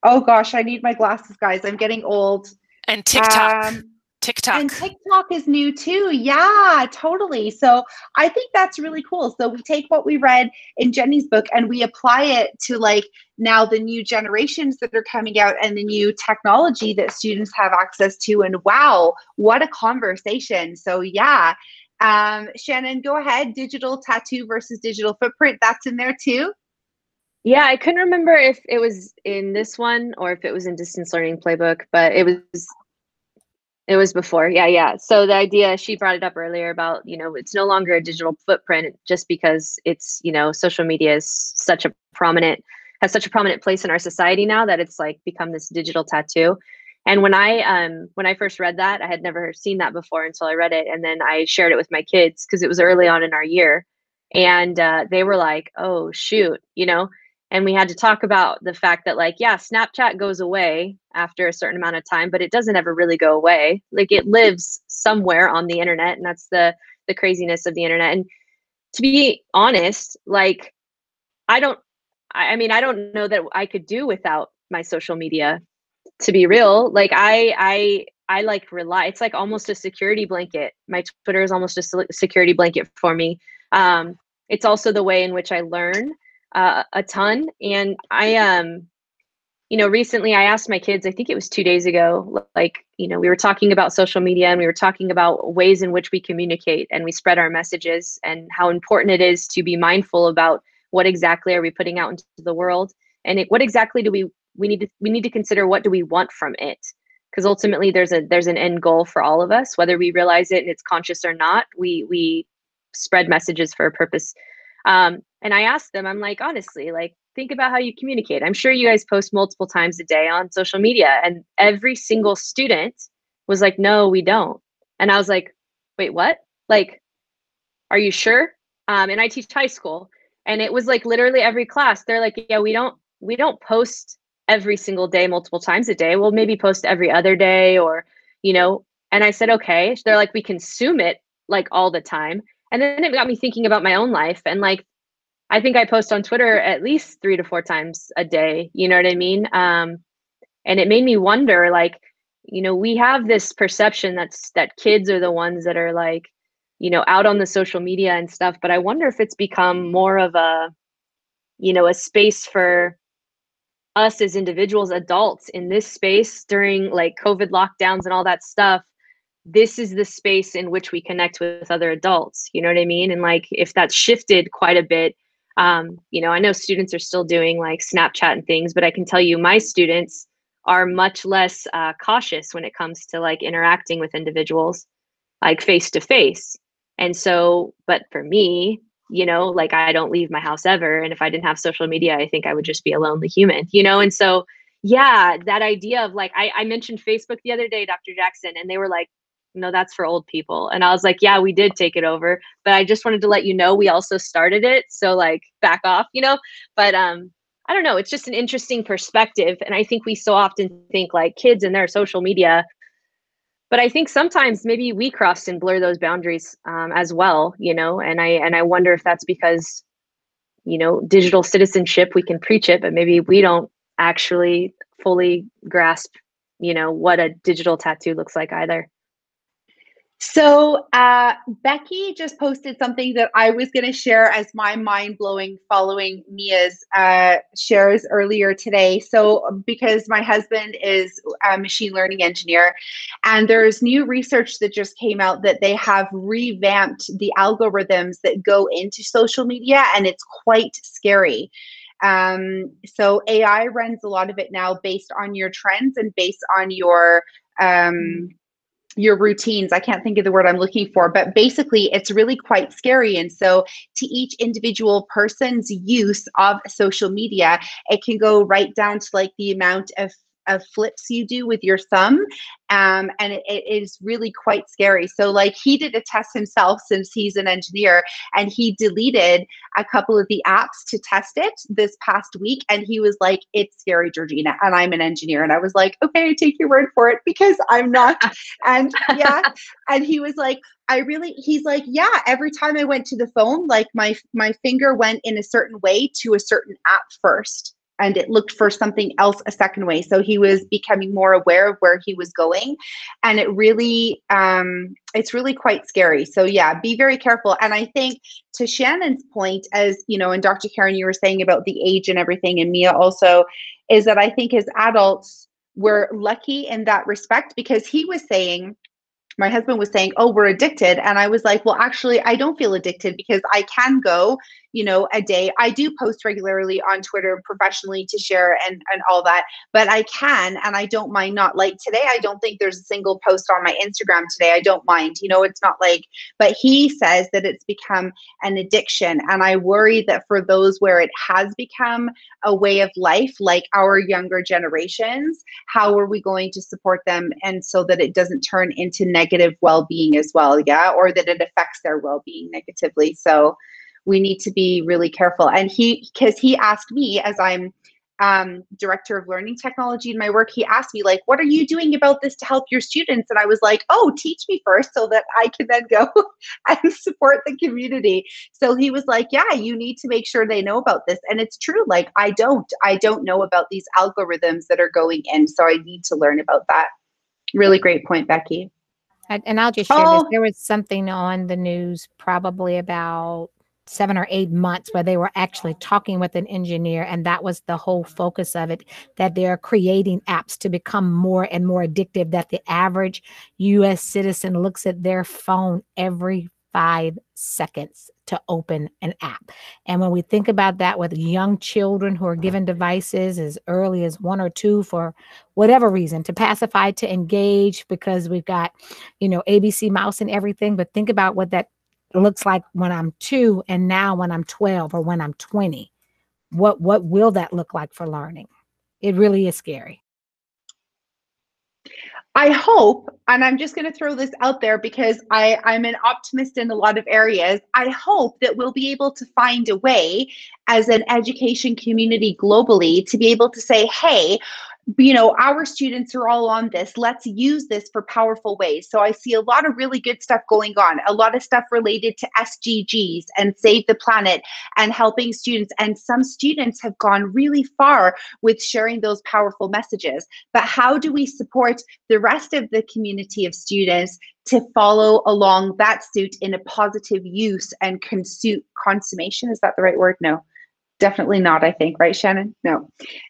Oh gosh, I need my glasses, guys. I'm getting old. And TikTok. Um, TikTok. And TikTok is new too. Yeah, totally. So I think that's really cool. So we take what we read in Jenny's book and we apply it to like now the new generations that are coming out and the new technology that students have access to. And wow, what a conversation. So yeah. Um, Shannon, go ahead. Digital tattoo versus digital footprint. That's in there too. Yeah, I couldn't remember if it was in this one or if it was in distance learning playbook, but it was it was before. Yeah, yeah. So the idea she brought it up earlier about, you know, it's no longer a digital footprint just because it's, you know, social media is such a prominent has such a prominent place in our society now that it's like become this digital tattoo. And when I um when I first read that, I had never seen that before until I read it and then I shared it with my kids because it was early on in our year and uh, they were like, "Oh shoot," you know, and we had to talk about the fact that like yeah snapchat goes away after a certain amount of time but it doesn't ever really go away. Like it lives somewhere on the internet and that's the the craziness of the internet. And to be honest like i don't i mean i don't know that i could do without my social media to be real. Like i i i like rely it's like almost a security blanket. My twitter is almost a security blanket for me. Um it's also the way in which i learn uh, a ton. And I, um, you know, recently I asked my kids, I think it was two days ago, like, you know, we were talking about social media and we were talking about ways in which we communicate and we spread our messages and how important it is to be mindful about what exactly are we putting out into the world and it, what exactly do we we need to we need to consider what do we want from it because ultimately there's a there's an end goal for all of us whether we realize it and it's conscious or not we we spread messages for a purpose um, and I asked them, I'm like, honestly, like, think about how you communicate. I'm sure you guys post multiple times a day on social media. And every single student was like, no, we don't. And I was like, wait, what? Like, are you sure? Um, and I teach high school. And it was like literally every class, they're like, yeah, we don't, we don't post every single day, multiple times a day. We'll maybe post every other day or, you know, and I said, okay. They're like, we consume it like all the time. And then it got me thinking about my own life and like I think I post on Twitter at least three to four times a day. You know what I mean? Um, and it made me wonder, like, you know, we have this perception that's that kids are the ones that are like, you know, out on the social media and stuff. But I wonder if it's become more of a, you know, a space for us as individuals, adults in this space during like COVID lockdowns and all that stuff this is the space in which we connect with other adults you know what i mean? And like if that's shifted quite a bit um, you know i know students are still doing like snapchat and things but i can tell you my students are much less uh, cautious when it comes to like interacting with individuals like face to face and so but for me you know like i don't leave my house ever and if i didn't have social media i think i would just be a lonely human you know? And so yeah that idea of like I, I mentioned facebook the other day dr jackson and they were like no, that's for old people. And I was like, yeah, we did take it over, but I just wanted to let you know we also started it. So like back off, you know? But um I don't know, it's just an interesting perspective. And I think we so often think like kids and their social media. But I think sometimes maybe we cross and blur those boundaries um, as well, you know. And I and I wonder if that's because, you know, digital citizenship we can preach it, but maybe we don't actually fully grasp, you know, what a digital tattoo looks like either. So, uh, Becky just posted something that I was going to share as my mind blowing following Mia's uh, shares earlier today. So, because my husband is a machine learning engineer, and there's new research that just came out that they have revamped the algorithms that go into social media, and it's quite scary. Um, so, AI runs a lot of it now based on your trends and based on your um, your routines. I can't think of the word I'm looking for, but basically it's really quite scary. And so to each individual person's use of social media, it can go right down to like the amount of of flips you do with your thumb um, and it, it is really quite scary. So like he did a test himself since he's an engineer and he deleted a couple of the apps to test it this past week and he was like it's scary georgina and i'm an engineer and i was like okay take your word for it because i'm not and yeah and he was like I really he's like, yeah, every time I went to the phone, like my my finger went in a certain way to a certain app first and it looked for something else a second way. So he was becoming more aware of where he was going, and it really, um, it's really quite scary. So yeah, be very careful. And I think to Shannon's point, as you know, and Dr. Karen, you were saying about the age and everything, and Mia also, is that I think as adults we're lucky in that respect because he was saying my husband was saying, Oh, we're addicted. And I was like, Well, actually, I don't feel addicted because I can go you know a day. I do post regularly on twitter professionally to share and and all that but i can and i don't mind not like today i don't think there's a single post on my instagram today. I don't mind you know it's not like but he says that it's become an addiction and i worry that for those where it has become a way of life like our younger generations how are we going to support them and so that it doesn't turn into negative well-being as well yeah or that it affects their well-being negatively? So we need to be really careful. And he, because he asked me as I'm um, director of learning technology in my work, he asked me like, "What are you doing about this to help your students?" And I was like, "Oh, teach me first, so that I can then go and support the community." So he was like, "Yeah, you need to make sure they know about this." And it's true. Like I don't, I don't know about these algorithms that are going in, so I need to learn about that. Really great point, Becky. And I'll just share Oh. this. There was something on the news probably about seven or eight months where they were actually talking with an engineer and that was the whole focus of it that they're creating apps to become more and more addictive that the average us citizen looks at their phone every five seconds to open an app. And when we think about that with young children who are given devices as early as one or two for whatever reason to pacify to engage because we've got you know abc mouse and everything but think about what that looks like when I'm two and now when I'm 12 or when I'm 20. What what will that look like for learning? It really is scary. I hope, and I'm just going to throw this out there because I, I'm an optimist in a lot of areas. I hope that we'll be able to find a way as an education community globally to be able to say, hey, you know, our students are all on this. Let's use this for powerful ways. So I see a lot of really good stuff going on, a lot of stuff related to SDGs and Save the Planet and helping students. And some students have gone really far with sharing those powerful messages. But how do we support the rest of the community of students to follow along that suit in a positive use and consu- consummation? Is that the right word? No definitely not i think right shannon no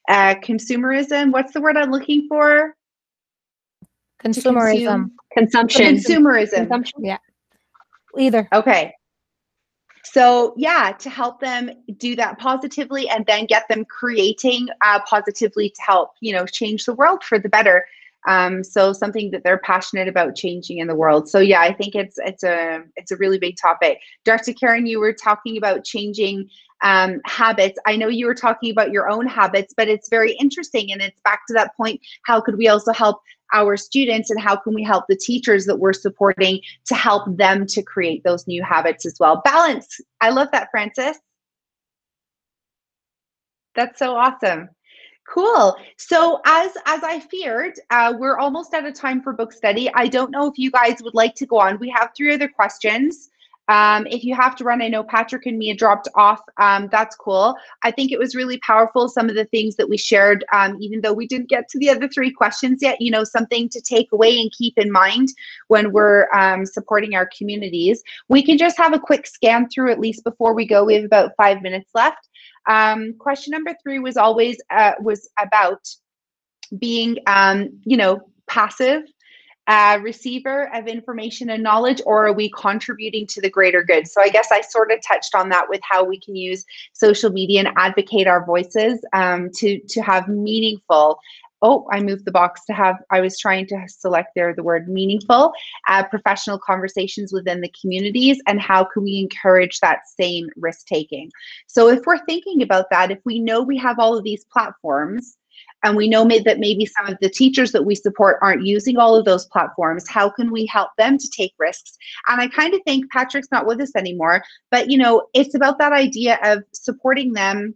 uh consumerism what's the word i'm looking for To Consumerism, Consumption. consumerism Consumption. Yeah. Either. okay so yeah to help them do that positively and then get them creating uh, positively to help you know change the world for the better um, so something that they're passionate about changing in the world so yeah i think it's it's a it's a really big topic dr karen you were talking about changing um, habits i know you were talking about your own habits but it's very interesting and it's back to that point how could we also help our students and how can we help the teachers that we're supporting to help them to create those new habits as well. Balance. I love that, Francis. That's so awesome. Cool. So as as I feared, uh, we're almost out of time for book study. I don't know if you guys would like to go on. We have three other questions. Um, if you have to run, I know Patrick and Mia dropped off. Um, that's cool. I think it was really powerful. Some of the things that we shared, um, even though we didn't get to the other three questions yet, you know, something to take away and keep in mind when we're um, supporting our communities. We can just have a quick scan through at least before we go. We have about five minutes left. Um, question number three was always uh, was about being, um, you know, passive uh, receiver of information and knowledge, or are we contributing to the greater good? So I guess I sort of touched on that with how we can use social media and advocate our voices um, to to have meaningful. Oh, I moved the box to have. I was trying to select there the word meaningful, uh, professional conversations within the communities, and how can we encourage that same risk taking? So if we're thinking about that, if we know we have all of these platforms and we know that maybe some of the teachers that we support aren't using all of those platforms how can we help them to take risks and i kind of think patrick's not with us anymore but you know it's about that idea of supporting them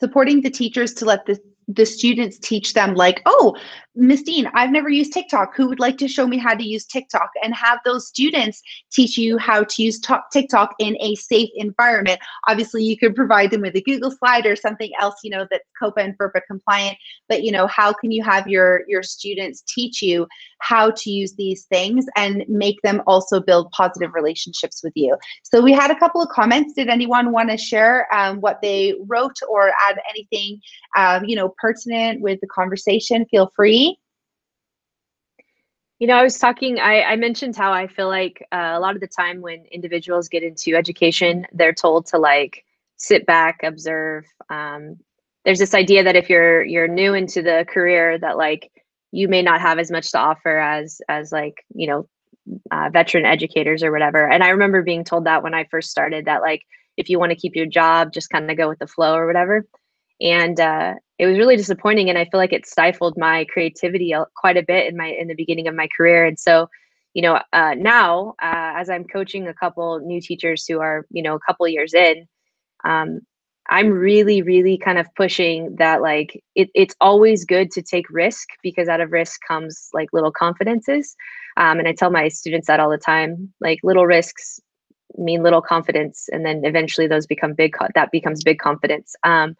supporting the teachers to let the the students teach them like oh miss dean i've never used tiktok. Who would like to show me how to use tiktok? And have those students teach you how to use tiktok in a safe environment. Obviously you could provide them with a google slide or something else you know that's COPPA and ferpa compliant but you know how can you have your your students teach you how to use these things and make them also build positive relationships with you? So we had a couple of comments. Did anyone want to share um, what they wrote or add anything um, you know pertinent with the conversation feel free you know, I was talking, I, I mentioned how I feel like uh, a lot of the time when individuals get into education, they're told to like sit back, observe. Um, there's this idea that if you're you're new into the career, that like you may not have as much to offer as as like you know uh, veteran educators or whatever. And I remember being told that when I first started that like if you want to keep your job, just kind of go with the flow or whatever. And uh, it was really disappointing and i feel like it stifled my creativity quite a bit in my in the beginning of my career. And so you know uh, now uh, as i'm coaching a couple new teachers who are you know a couple years in um, i'm really really kind of pushing that like it, it's always good to take risk because out of risk comes like little confidences. Um, and i tell my students that all the time like little risks mean little confidence and then eventually those become big that becomes big confidence. Um,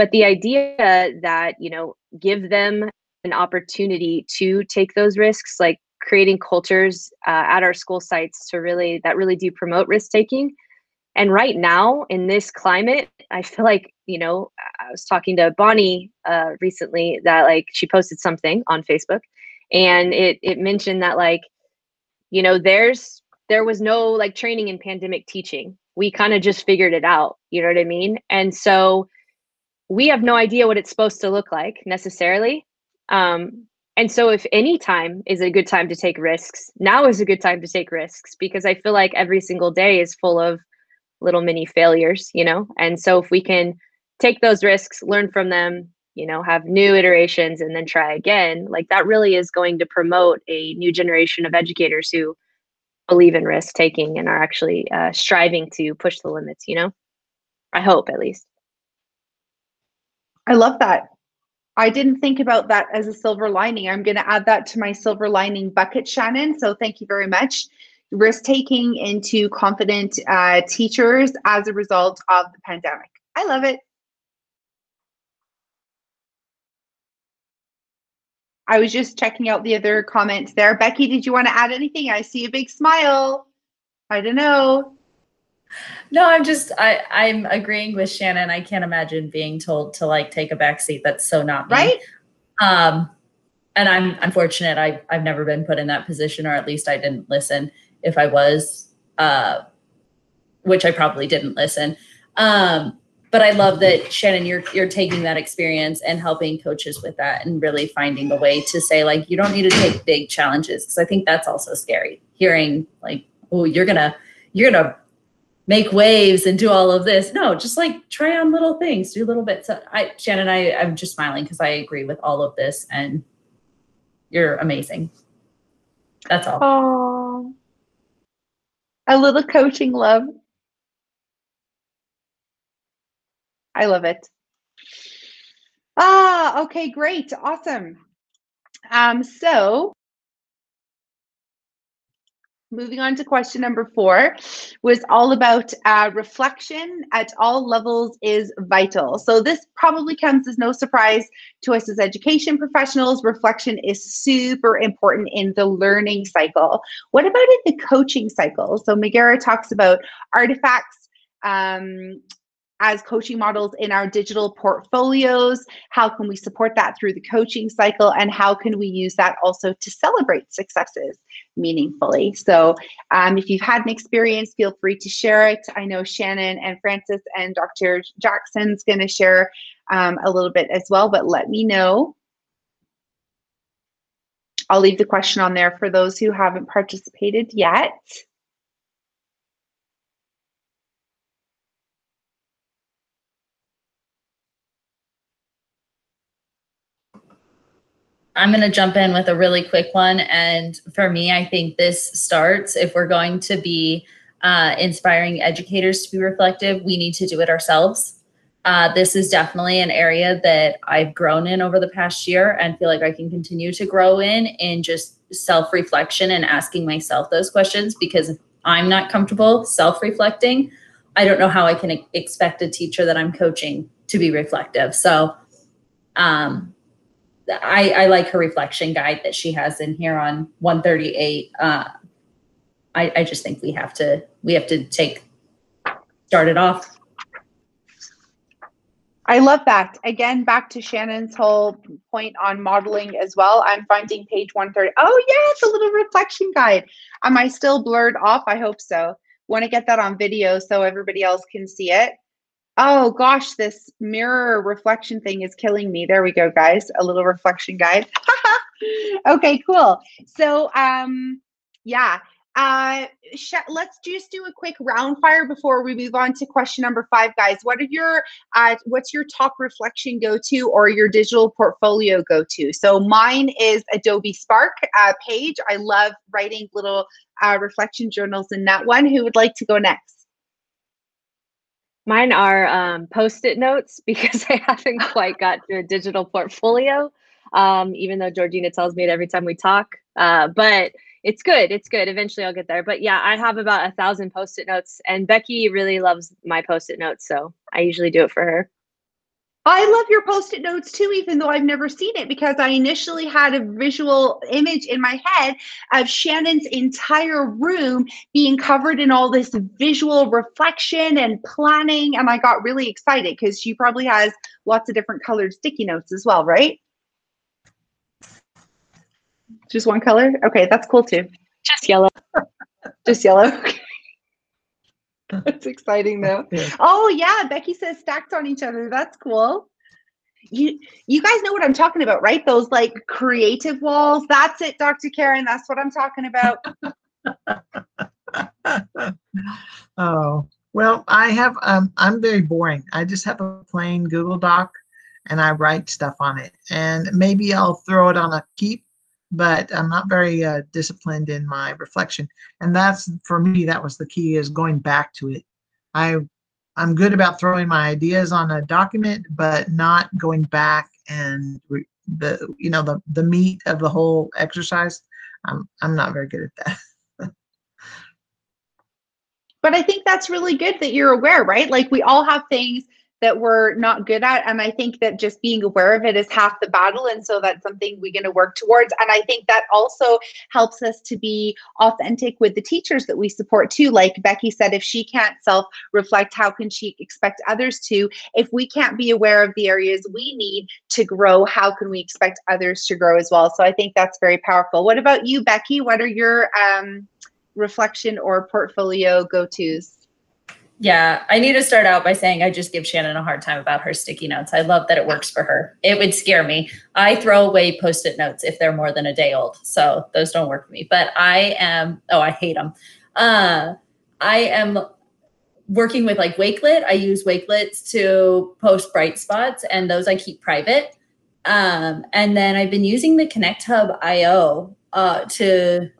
but the idea that you know give them an opportunity to take those risks like creating cultures uh, at our school sites to really that really do promote risk taking. And right now in this climate i feel like you know i was talking to bonnie uh, recently that like she posted something on facebook and it it mentioned that like you know there's there was no like training in pandemic teaching. We kind of just figured it out you know what i mean? And so we have no idea what it's supposed to look like necessarily. Um, and so, if any time is a good time to take risks, now is a good time to take risks because I feel like every single day is full of little mini failures, you know? And so, if we can take those risks, learn from them, you know, have new iterations, and then try again, like that really is going to promote a new generation of educators who believe in risk taking and are actually uh, striving to push the limits, you know? I hope at least. I love that. I didn't think about that as a silver lining. I'm going to add that to my silver lining bucket, Shannon. So thank you very much. Risk taking into confident uh, teachers as a result of the pandemic. I love it. I was just checking out the other comments there. Becky, did you want to add anything? I see a big smile. I don't know. No, I'm just I I'm agreeing with Shannon. I can't imagine being told to like take a back seat. That's so not me. Right. Um and I'm unfortunate. I I've never been put in that position or at least I didn't listen if I was uh which I probably didn't listen. Um but I love that Shannon you're you're taking that experience and helping coaches with that and really finding a way to say like you don't need to take big challenges because I think that's also scary. Hearing like oh you're to you're to make waves and do all of this. No, just like try on little things, do little bits. I, Shannon, I, I'm just smiling because I agree with all of this. And you're amazing. That's all. A little coaching love. I love it. Ah, okay, great, awesome. Um, so moving on to question number four was all about uh, reflection at all levels is vital. So this probably comes as no surprise to us as education professionals. Reflection is super important in the learning cycle. What about in the coaching cycle? So megara talks about artifacts um, as coaching models in our digital portfolios? How can we support that through the coaching cycle? And how can we use that also to celebrate successes meaningfully? So, um, if you've had an experience, feel free to share it. I know Shannon and Francis and Dr. Jackson's going to share um, a little bit as well, but let me know. I'll leave the question on there for those who haven't participated yet. I'm going to jump in with a really quick one. And for me, I think this starts if we're going to be uh, inspiring educators to be reflective, we need to do it ourselves. Uh, this is definitely an area that I've grown in over the past year and feel like I can continue to grow in in just self reflection and asking myself those questions because I'm not comfortable self reflecting, I don't know how I can expect a teacher that I'm coaching to be reflective. So, um, I, I like her reflection guide that she has in here on 138. Uh, I, I just think we have to we have to take start it off. I love that. Again, back to Shannon's whole point on modeling as well. I'm finding page 130. Oh, yeah, it's a little reflection guide. Am I still blurred off? I hope so. Want to get that on video so everybody else can see it. Oh gosh, this mirror reflection thing is killing me. There we go, guys. A little reflection guide. okay, cool. So, um, yeah. Uh, let's just do a quick round fire before we move on to question number five, guys. What are your uh, what's your top reflection go to or your digital portfolio go to? So mine is Adobe Spark uh, page. I love writing little uh, reflection journals in that one. Who would like to go next? Mine are um, post-it notes because I haven't quite got to a digital portfolio, um, even though Georgina tells me it every time we talk. Uh, but it's good. It's good. Eventually I'll get there. But yeah, I have about a thousand post-it notes and Becky really loves my post-it notes. So I usually do it for her. I love your post-it notes too, even though I've never seen it because I initially had a visual image in my head of Shannon's entire room being covered in all this visual reflection and planning. And I got really excited because she probably has lots of different colored sticky notes as well, right? Just one color? Okay, that's cool too. Just yellow. Just yellow. That's exciting though. Yeah. Oh yeah, Becky says stacked on each other. That's cool. You you guys know what I'm talking about, right? Those like creative walls. That's it, Dr. Karen. That's what I'm talking about. oh, well, I have um I'm very boring. I just have a plain Google Doc and I write stuff on it. And maybe I'll throw it on a keep but I'm not very uh, disciplined in my reflection. And that's for me, that was the key is going back to it. I I'm good about throwing my ideas on a document, but not going back and re- the you know the the meat of the whole exercise. I'm I'm not very good at that. but I think that's really good that you're aware, right? Like we all have things that we're not good at. And I think that just being aware of it is half the battle. And so that's something we're going to work towards. And I think that also helps us to be authentic with the teachers that we support too. Like Becky said, if she can't self reflect, how can she expect others to? If we can't be aware of the areas we need to grow, how can we expect others to grow as well? So I think that's very powerful. What about you, Becky? What are your um, reflection or portfolio go tos? Yeah, I need to start out by saying I just give Shannon a hard time about her sticky notes. I love that it works for her. It would scare me. I throw away post it notes if they're more than a day old. So those don't work for me. But I am, oh, I hate them. Uh, I am working with like Wakelet. I use Wakelets to post bright spots, and those I keep private. Um, and then I've been using the Connect Hub IO uh, to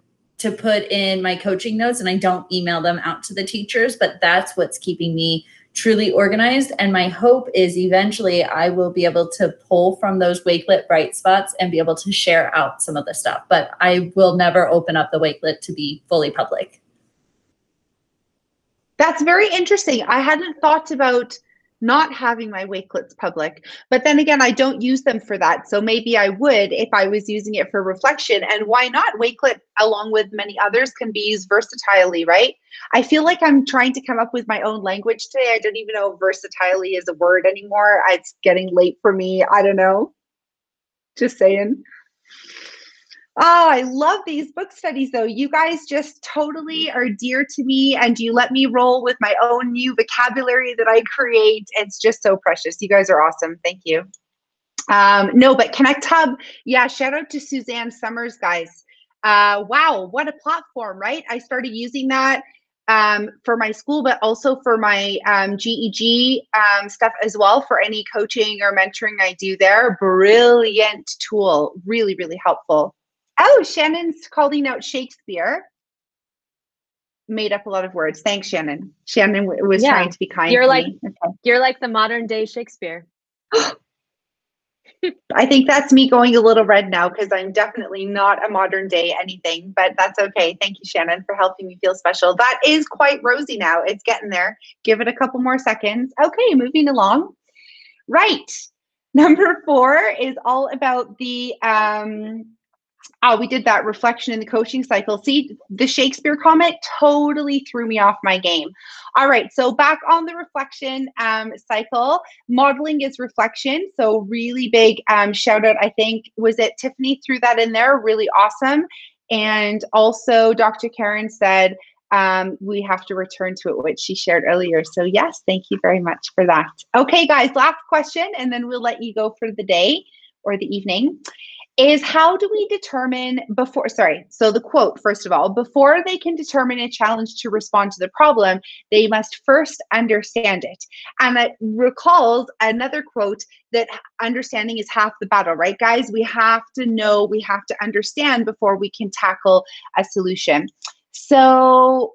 to put in my coaching notes, and I don't email them out to the teachers, but that's what's keeping me truly organized. And my hope is eventually I will be able to pull from those Wakelet bright spots and be able to share out some of the stuff. But I will never open up the Wakelet to be fully public. That's very interesting. I hadn't thought about not having my Wakelets public. But then again, I don't use them for that. So maybe I would if I was using it for reflection. And why not? Wakelet, along with many others, can be used versatilely, right? I feel like I'm trying to come up with my own language today. I don't even know if versatilely is a word anymore. It's getting late for me. I don't know. Just saying. Oh, I love these book studies though. You guys just totally are dear to me and you let me roll with my own new vocabulary that I create. It's just so precious. You guys are awesome. Thank you. Um, no, but Connect Hub, yeah, shout out to Suzanne Summers, guys. Uh, wow, what a platform, right? I started using that um, for my school, but also for my um, GEG um, stuff as well for any coaching or mentoring I do there. Brilliant tool, really, really helpful. Oh, Shannon's calling out Shakespeare. Made up a lot of words. Thanks, Shannon. Shannon was Yeah. trying to be kind. You're like-. Okay. You're like the modern day Shakespeare. I think that's me going a little red now because I'm definitely not a modern day anything, but that's okay. Thank you, Shannon, for helping me feel special. That is quite rosy now. It's getting there. Give it a couple more seconds. Okay, moving along. Right. Number four is all about the um oh, we did that reflection in the coaching cycle. See, the Shakespeare comment totally threw me off my game. All right, so back on the reflection um, cycle, modeling is reflection. So really big um, shout out. I think was it Tiffany threw that in there. Really awesome. And also, Dr. Karen said um, we have to return to it, which she shared earlier. So yes, thank you very much for that. Okay, guys, last question, and then we'll let you go for the day or the evening is how do we determine before sorry so the quote first of all before they can determine a challenge to respond to the problem they must first understand it. And that recalls another quote that understanding is half the battle right guys? We have to know we have to understand before we can tackle a solution. So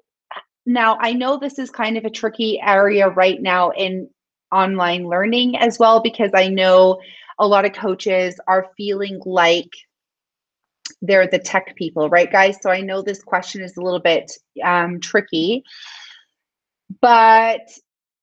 now i know this is kind of a tricky area right now in online learning as well because i know a lot of coaches are feeling like they're the tech people, right, guys? So I know this question is a little bit um, tricky, but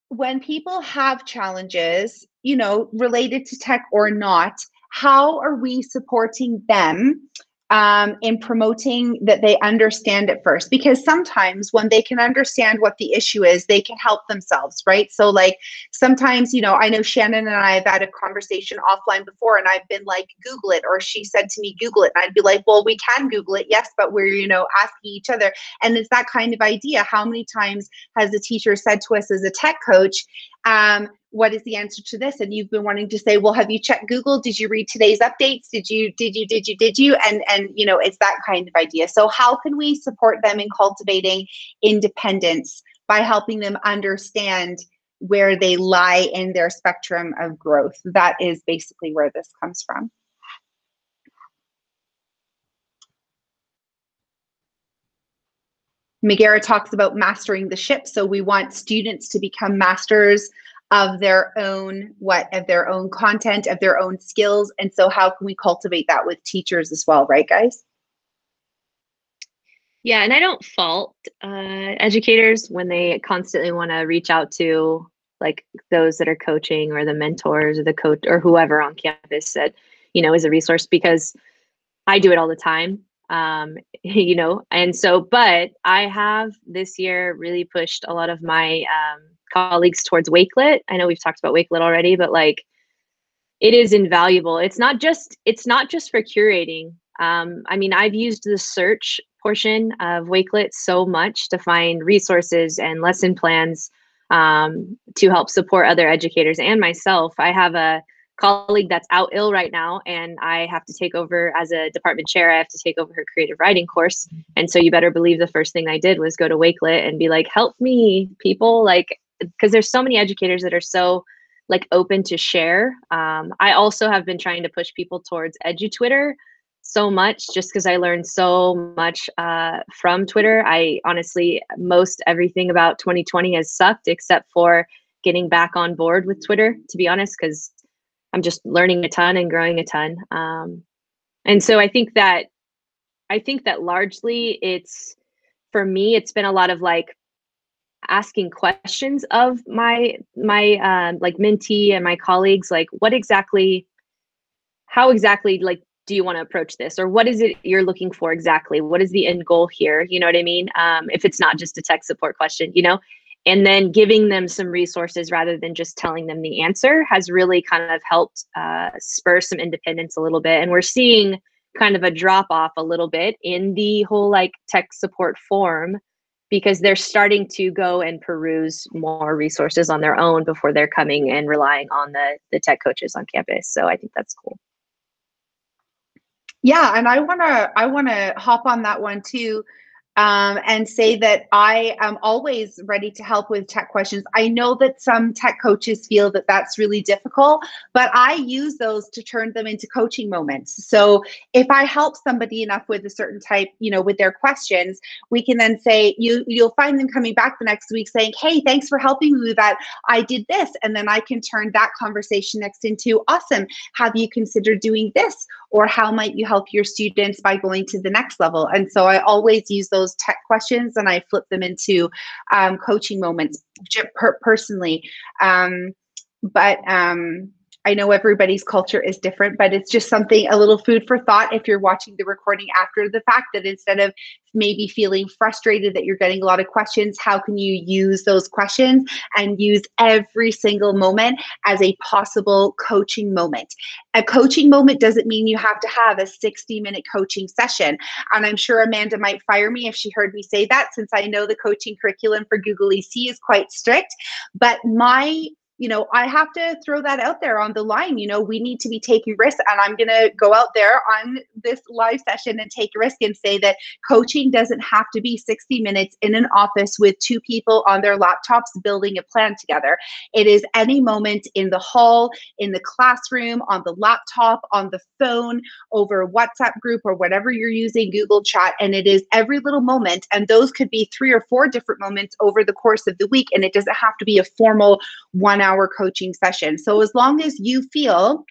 when people have challenges, you know, related to tech or not, how are we supporting them um, in promoting that they understand it first. Because sometimes when they can understand what the issue is they can help themselves right? So like sometimes you know i know shannon and i have had a conversation offline before and i've been like google it or she said to me google it and i'd be like well we can google it yes but we're you know asking each other. And it's that kind of idea. How many times has a teacher said to us as a tech coach um, what is the answer to this? And you've been wanting to say well have you checked google? Did you read today's updates? Did you did you did you did you? And and you know it's that kind of idea. So how can we support them in cultivating independence by helping them understand where they lie in their spectrum of growth? That is basically where this comes from Megara talks about mastering the ship. So we want students to become masters of their own what of their own content of their own skills and so how can we cultivate that with teachers as well right guys Yeah, and I don't fault uh, educators when they constantly want to reach out to like those that are coaching or the mentors or the coach or whoever on campus that you know is a resource because I do it all the time. Um, you know, and so, but I have this year really pushed a lot of my um, colleagues towards Wakelet. I know we've talked about Wakelet already, but like it is invaluable. It's not just it's not just for curating. Um, I mean, I've used the search portion of Wakelet so much to find resources and lesson plans um, to help support other educators and myself. I have a colleague that's out ill right now, and I have to take over as a department chair. I have to take over her creative writing course. And so you better believe the first thing I did was go to Wakelet and be like, help me, people. Like, because there's so many educators that are so like open to share. Um, I also have been trying to push people towards edu Twitter so much just because I learned so much uh, from Twitter. I honestly, most everything about 2020 has sucked except for getting back on board with Twitter, to be honest, because I'm just learning a ton and growing a ton. Um, and so I think that I think that largely it's for me, it's been a lot of like asking questions of my my uh, like mentee and my colleagues, like what exactly, how exactly like do you want to approach this? Or what is it you're looking for exactly? What is the end goal here? You know what i mean? Um, if it's not just a tech support question you know and then giving them some resources rather than just telling them the answer has really kind of helped uh, spur some independence a little bit. And we're seeing kind of a drop off a little bit in the whole like tech support form because they're starting to go and peruse more resources on their own before they're coming and relying on the the tech coaches on campus. So i think that's cool. Yeah and i want to i want to hop on that one too um, and say that I am always ready to help with tech questions. I know that some tech coaches feel that that's really difficult, but I use those to turn them into coaching moments. So if I help somebody enough with a certain type, you know, with their questions, we can then say you you'll find them coming back the next week saying, "Hey, thanks for helping me with that. I did this," and then I can turn that conversation next into, "Awesome. Have you considered doing this?" Or how might you help your students by going to the next level? And so I always use those those tech questions and I flip them into um, coaching moments per- personally. Um, but um, I know everybody's culture is different, but it's just something, a little food for thought if you're watching the recording after the fact that instead of maybe feeling frustrated that you're getting a lot of questions, how can you use those questions and use every single moment as a possible coaching moment? A coaching moment doesn't mean you have to have a 60 minute coaching session. And I'm sure Amanda might fire me if she heard me say that, since I know the coaching curriculum for Google EC is quite strict. But my you know, I have to throw that out there on the line. You know, we need to be taking risks. And I'm going to go out there on this live session and take risk and say that coaching doesn't have to be 60 minutes in an office with two people on their laptops building a plan together. It is any moment in the hall, in the classroom, on the laptop, on the phone, over WhatsApp group or whatever you're using, Google Chat. And it is every little moment. And those could be three or four different moments over the course of the week. And it doesn't have to be a formal one hour hour coaching session. So as long as you feel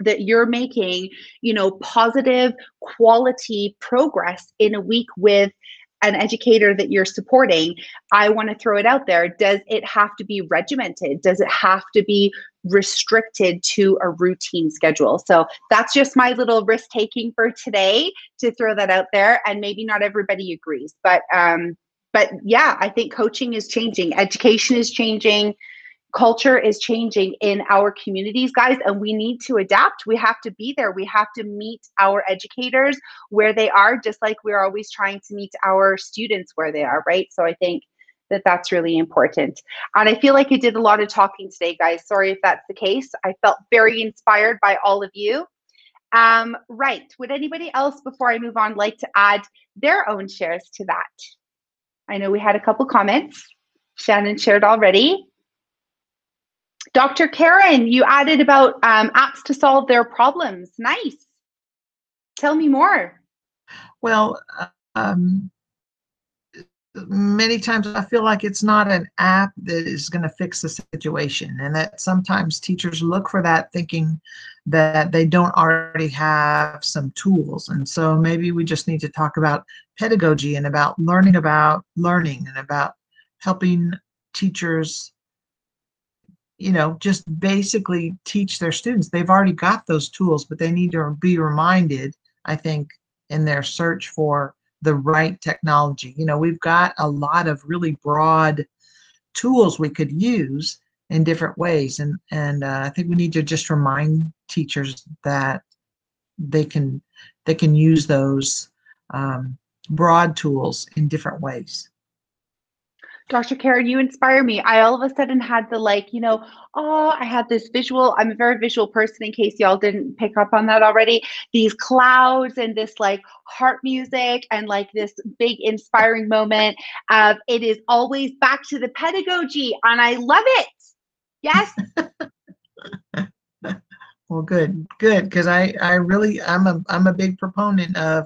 that you're making, you know, positive quality progress in a week with an educator that you're supporting, I want to throw it out there. Does it have to be regimented? Does it have to be restricted to a routine schedule? So that's just my little risk taking for today to throw that out there. And maybe not everybody agrees, but um, but yeah, I think coaching is changing, education is changing culture is changing in our communities guys and we need to adapt. We have to be there. We have to meet our educators where they are just like we're always trying to meet our students where they are right? So i think that that's really important. And i feel like i did a lot of talking today guys. Sorry if that's the case. I felt very inspired by all of you. Um, right. Would anybody else before i move on like to add their own shares to that? I know we had a couple comments. Shannon shared already Dr. Karen, you added about um, apps to solve their problems. Nice. Tell me more. Well, um, many times I feel like it's not an app that is going to fix the situation, and that sometimes teachers look for that thinking that they don't already have some tools. And so maybe we just need to talk about pedagogy and about learning about learning and about helping teachers you know, just basically teach their students. They've already got those tools, but they need to be reminded, I think, in their search for the right technology. You know, we've got a lot of really broad tools we could use in different ways, and and uh, I think we need to just remind teachers that they can they can use those um, broad tools in different ways. Dr. Karen, you inspire me. I all of a sudden had the like, you know, oh, I had this visual. I'm a very visual person in case y'all didn't pick up on that already. These clouds and this like heart music and like this big inspiring moment of it is always back to the pedagogy. And I love it. Yes. Well, good, good, because I, I really, I'm a, I'm a big proponent of,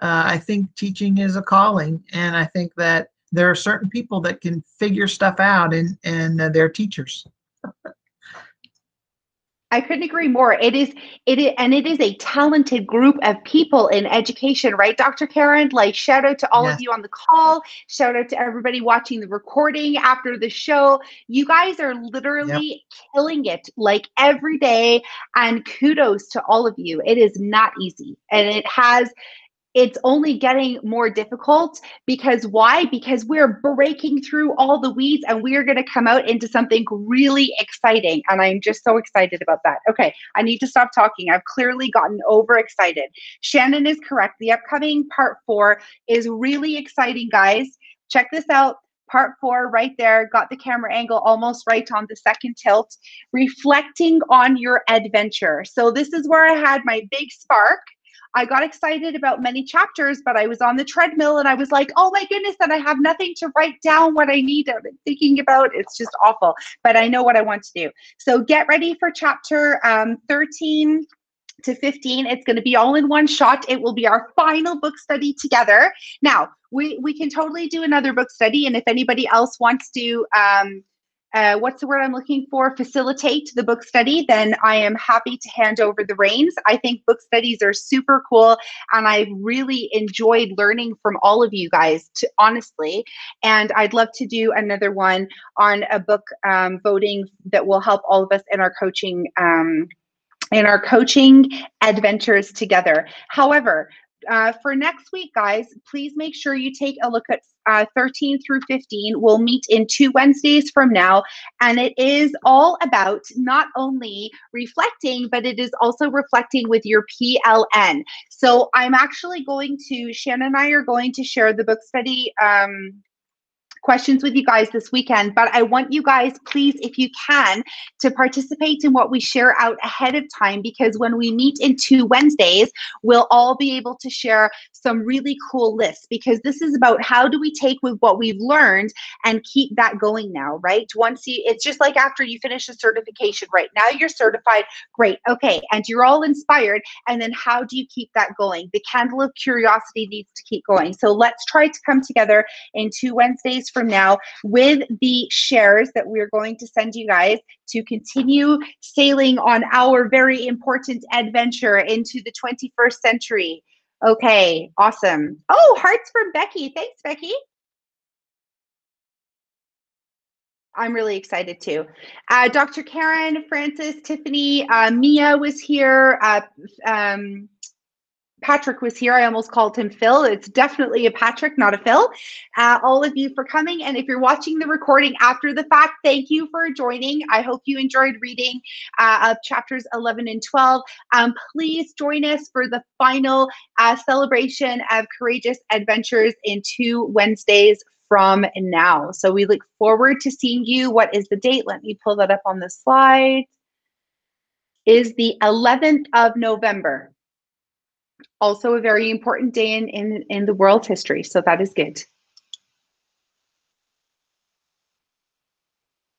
uh, I think teaching is a calling, and I think that there are certain people that can figure stuff out, and and uh, they're teachers. I couldn't agree more. It is it is, and it is a talented group of people in education, right, Dr. Karen? Like shout out to all Yes. of you on the call. Shout out to everybody watching the recording after the show. You guys are literally killing it like every day and kudos to all of you. It is not easy. And it has it's only getting more difficult because why? Because we're breaking through all the weeds and we are going to come out into something really exciting. And I'm just so excited about that. Okay, I need to stop talking. I've clearly gotten overexcited. Shannon is correct. The upcoming part four is really exciting, guys. Check this out. Part four, right there, got the camera angle almost right on the second tilt. Reflecting on your adventure. So, this is where I had my big spark. I got excited about many chapters, but I was on the treadmill and I was like, oh my goodness, and I have nothing to write down what I need. I've been thinking about it's just awful, but I know what I want to do. So get ready for chapter um, 13 to 15. It's going to be all in one shot. It will be our final book study together. Now, we, we can totally do another book study. And if anybody else wants to, um, uh, what's the word I'm looking for? Facilitate the book study, then I am happy to hand over the reins. I think book studies are super cool, and I've really enjoyed learning from all of you guys, to, honestly. And I'd love to do another one on a book um, voting that will help all of us in our coaching. Um, in our coaching adventures together. However, uh, for next week, guys, please make sure you take a look at uh, 13 through 15. We'll meet in two Wednesdays from now. And it is all about not only reflecting, but it is also reflecting with your PLN. So I'm actually going to, Shannon and I are going to share the book study. Um, questions with you guys this weekend but i want you guys please if you can to participate in what we share out ahead of time because when we meet in two wednesdays we'll all be able to share some really cool lists because this is about how do we take with what we've learned and keep that going now right? Once you it's just like after you finish a certification right? Now you're certified great okay and you're all inspired and then how do you keep that going? The candle of curiosity needs to keep going. So let's try to come together in two wednesdays from now with the shares that we're going to send you guys to continue sailing on our very important adventure into the 21st century. Okay, awesome. Oh, hearts from Becky. Thanks, Becky. I'm really excited too. Uh, Dr. Karen, Francis, Tiffany, uh, Mia was here. Uh, um, Patrick was here. I almost called him Phil. It's definitely a Patrick, not a Phil. Uh, all of you for coming. And if you're watching the recording after the fact, thank you for joining. I hope you enjoyed reading uh, of chapters 11 and 12. Um, please join us for the final uh, celebration of Courageous Adventures in two Wednesdays from now. So we look forward to seeing you. What is the date? Let me pull that up on the slide. Is the 11th of November also a very important day in, in, in the world history. So that is good.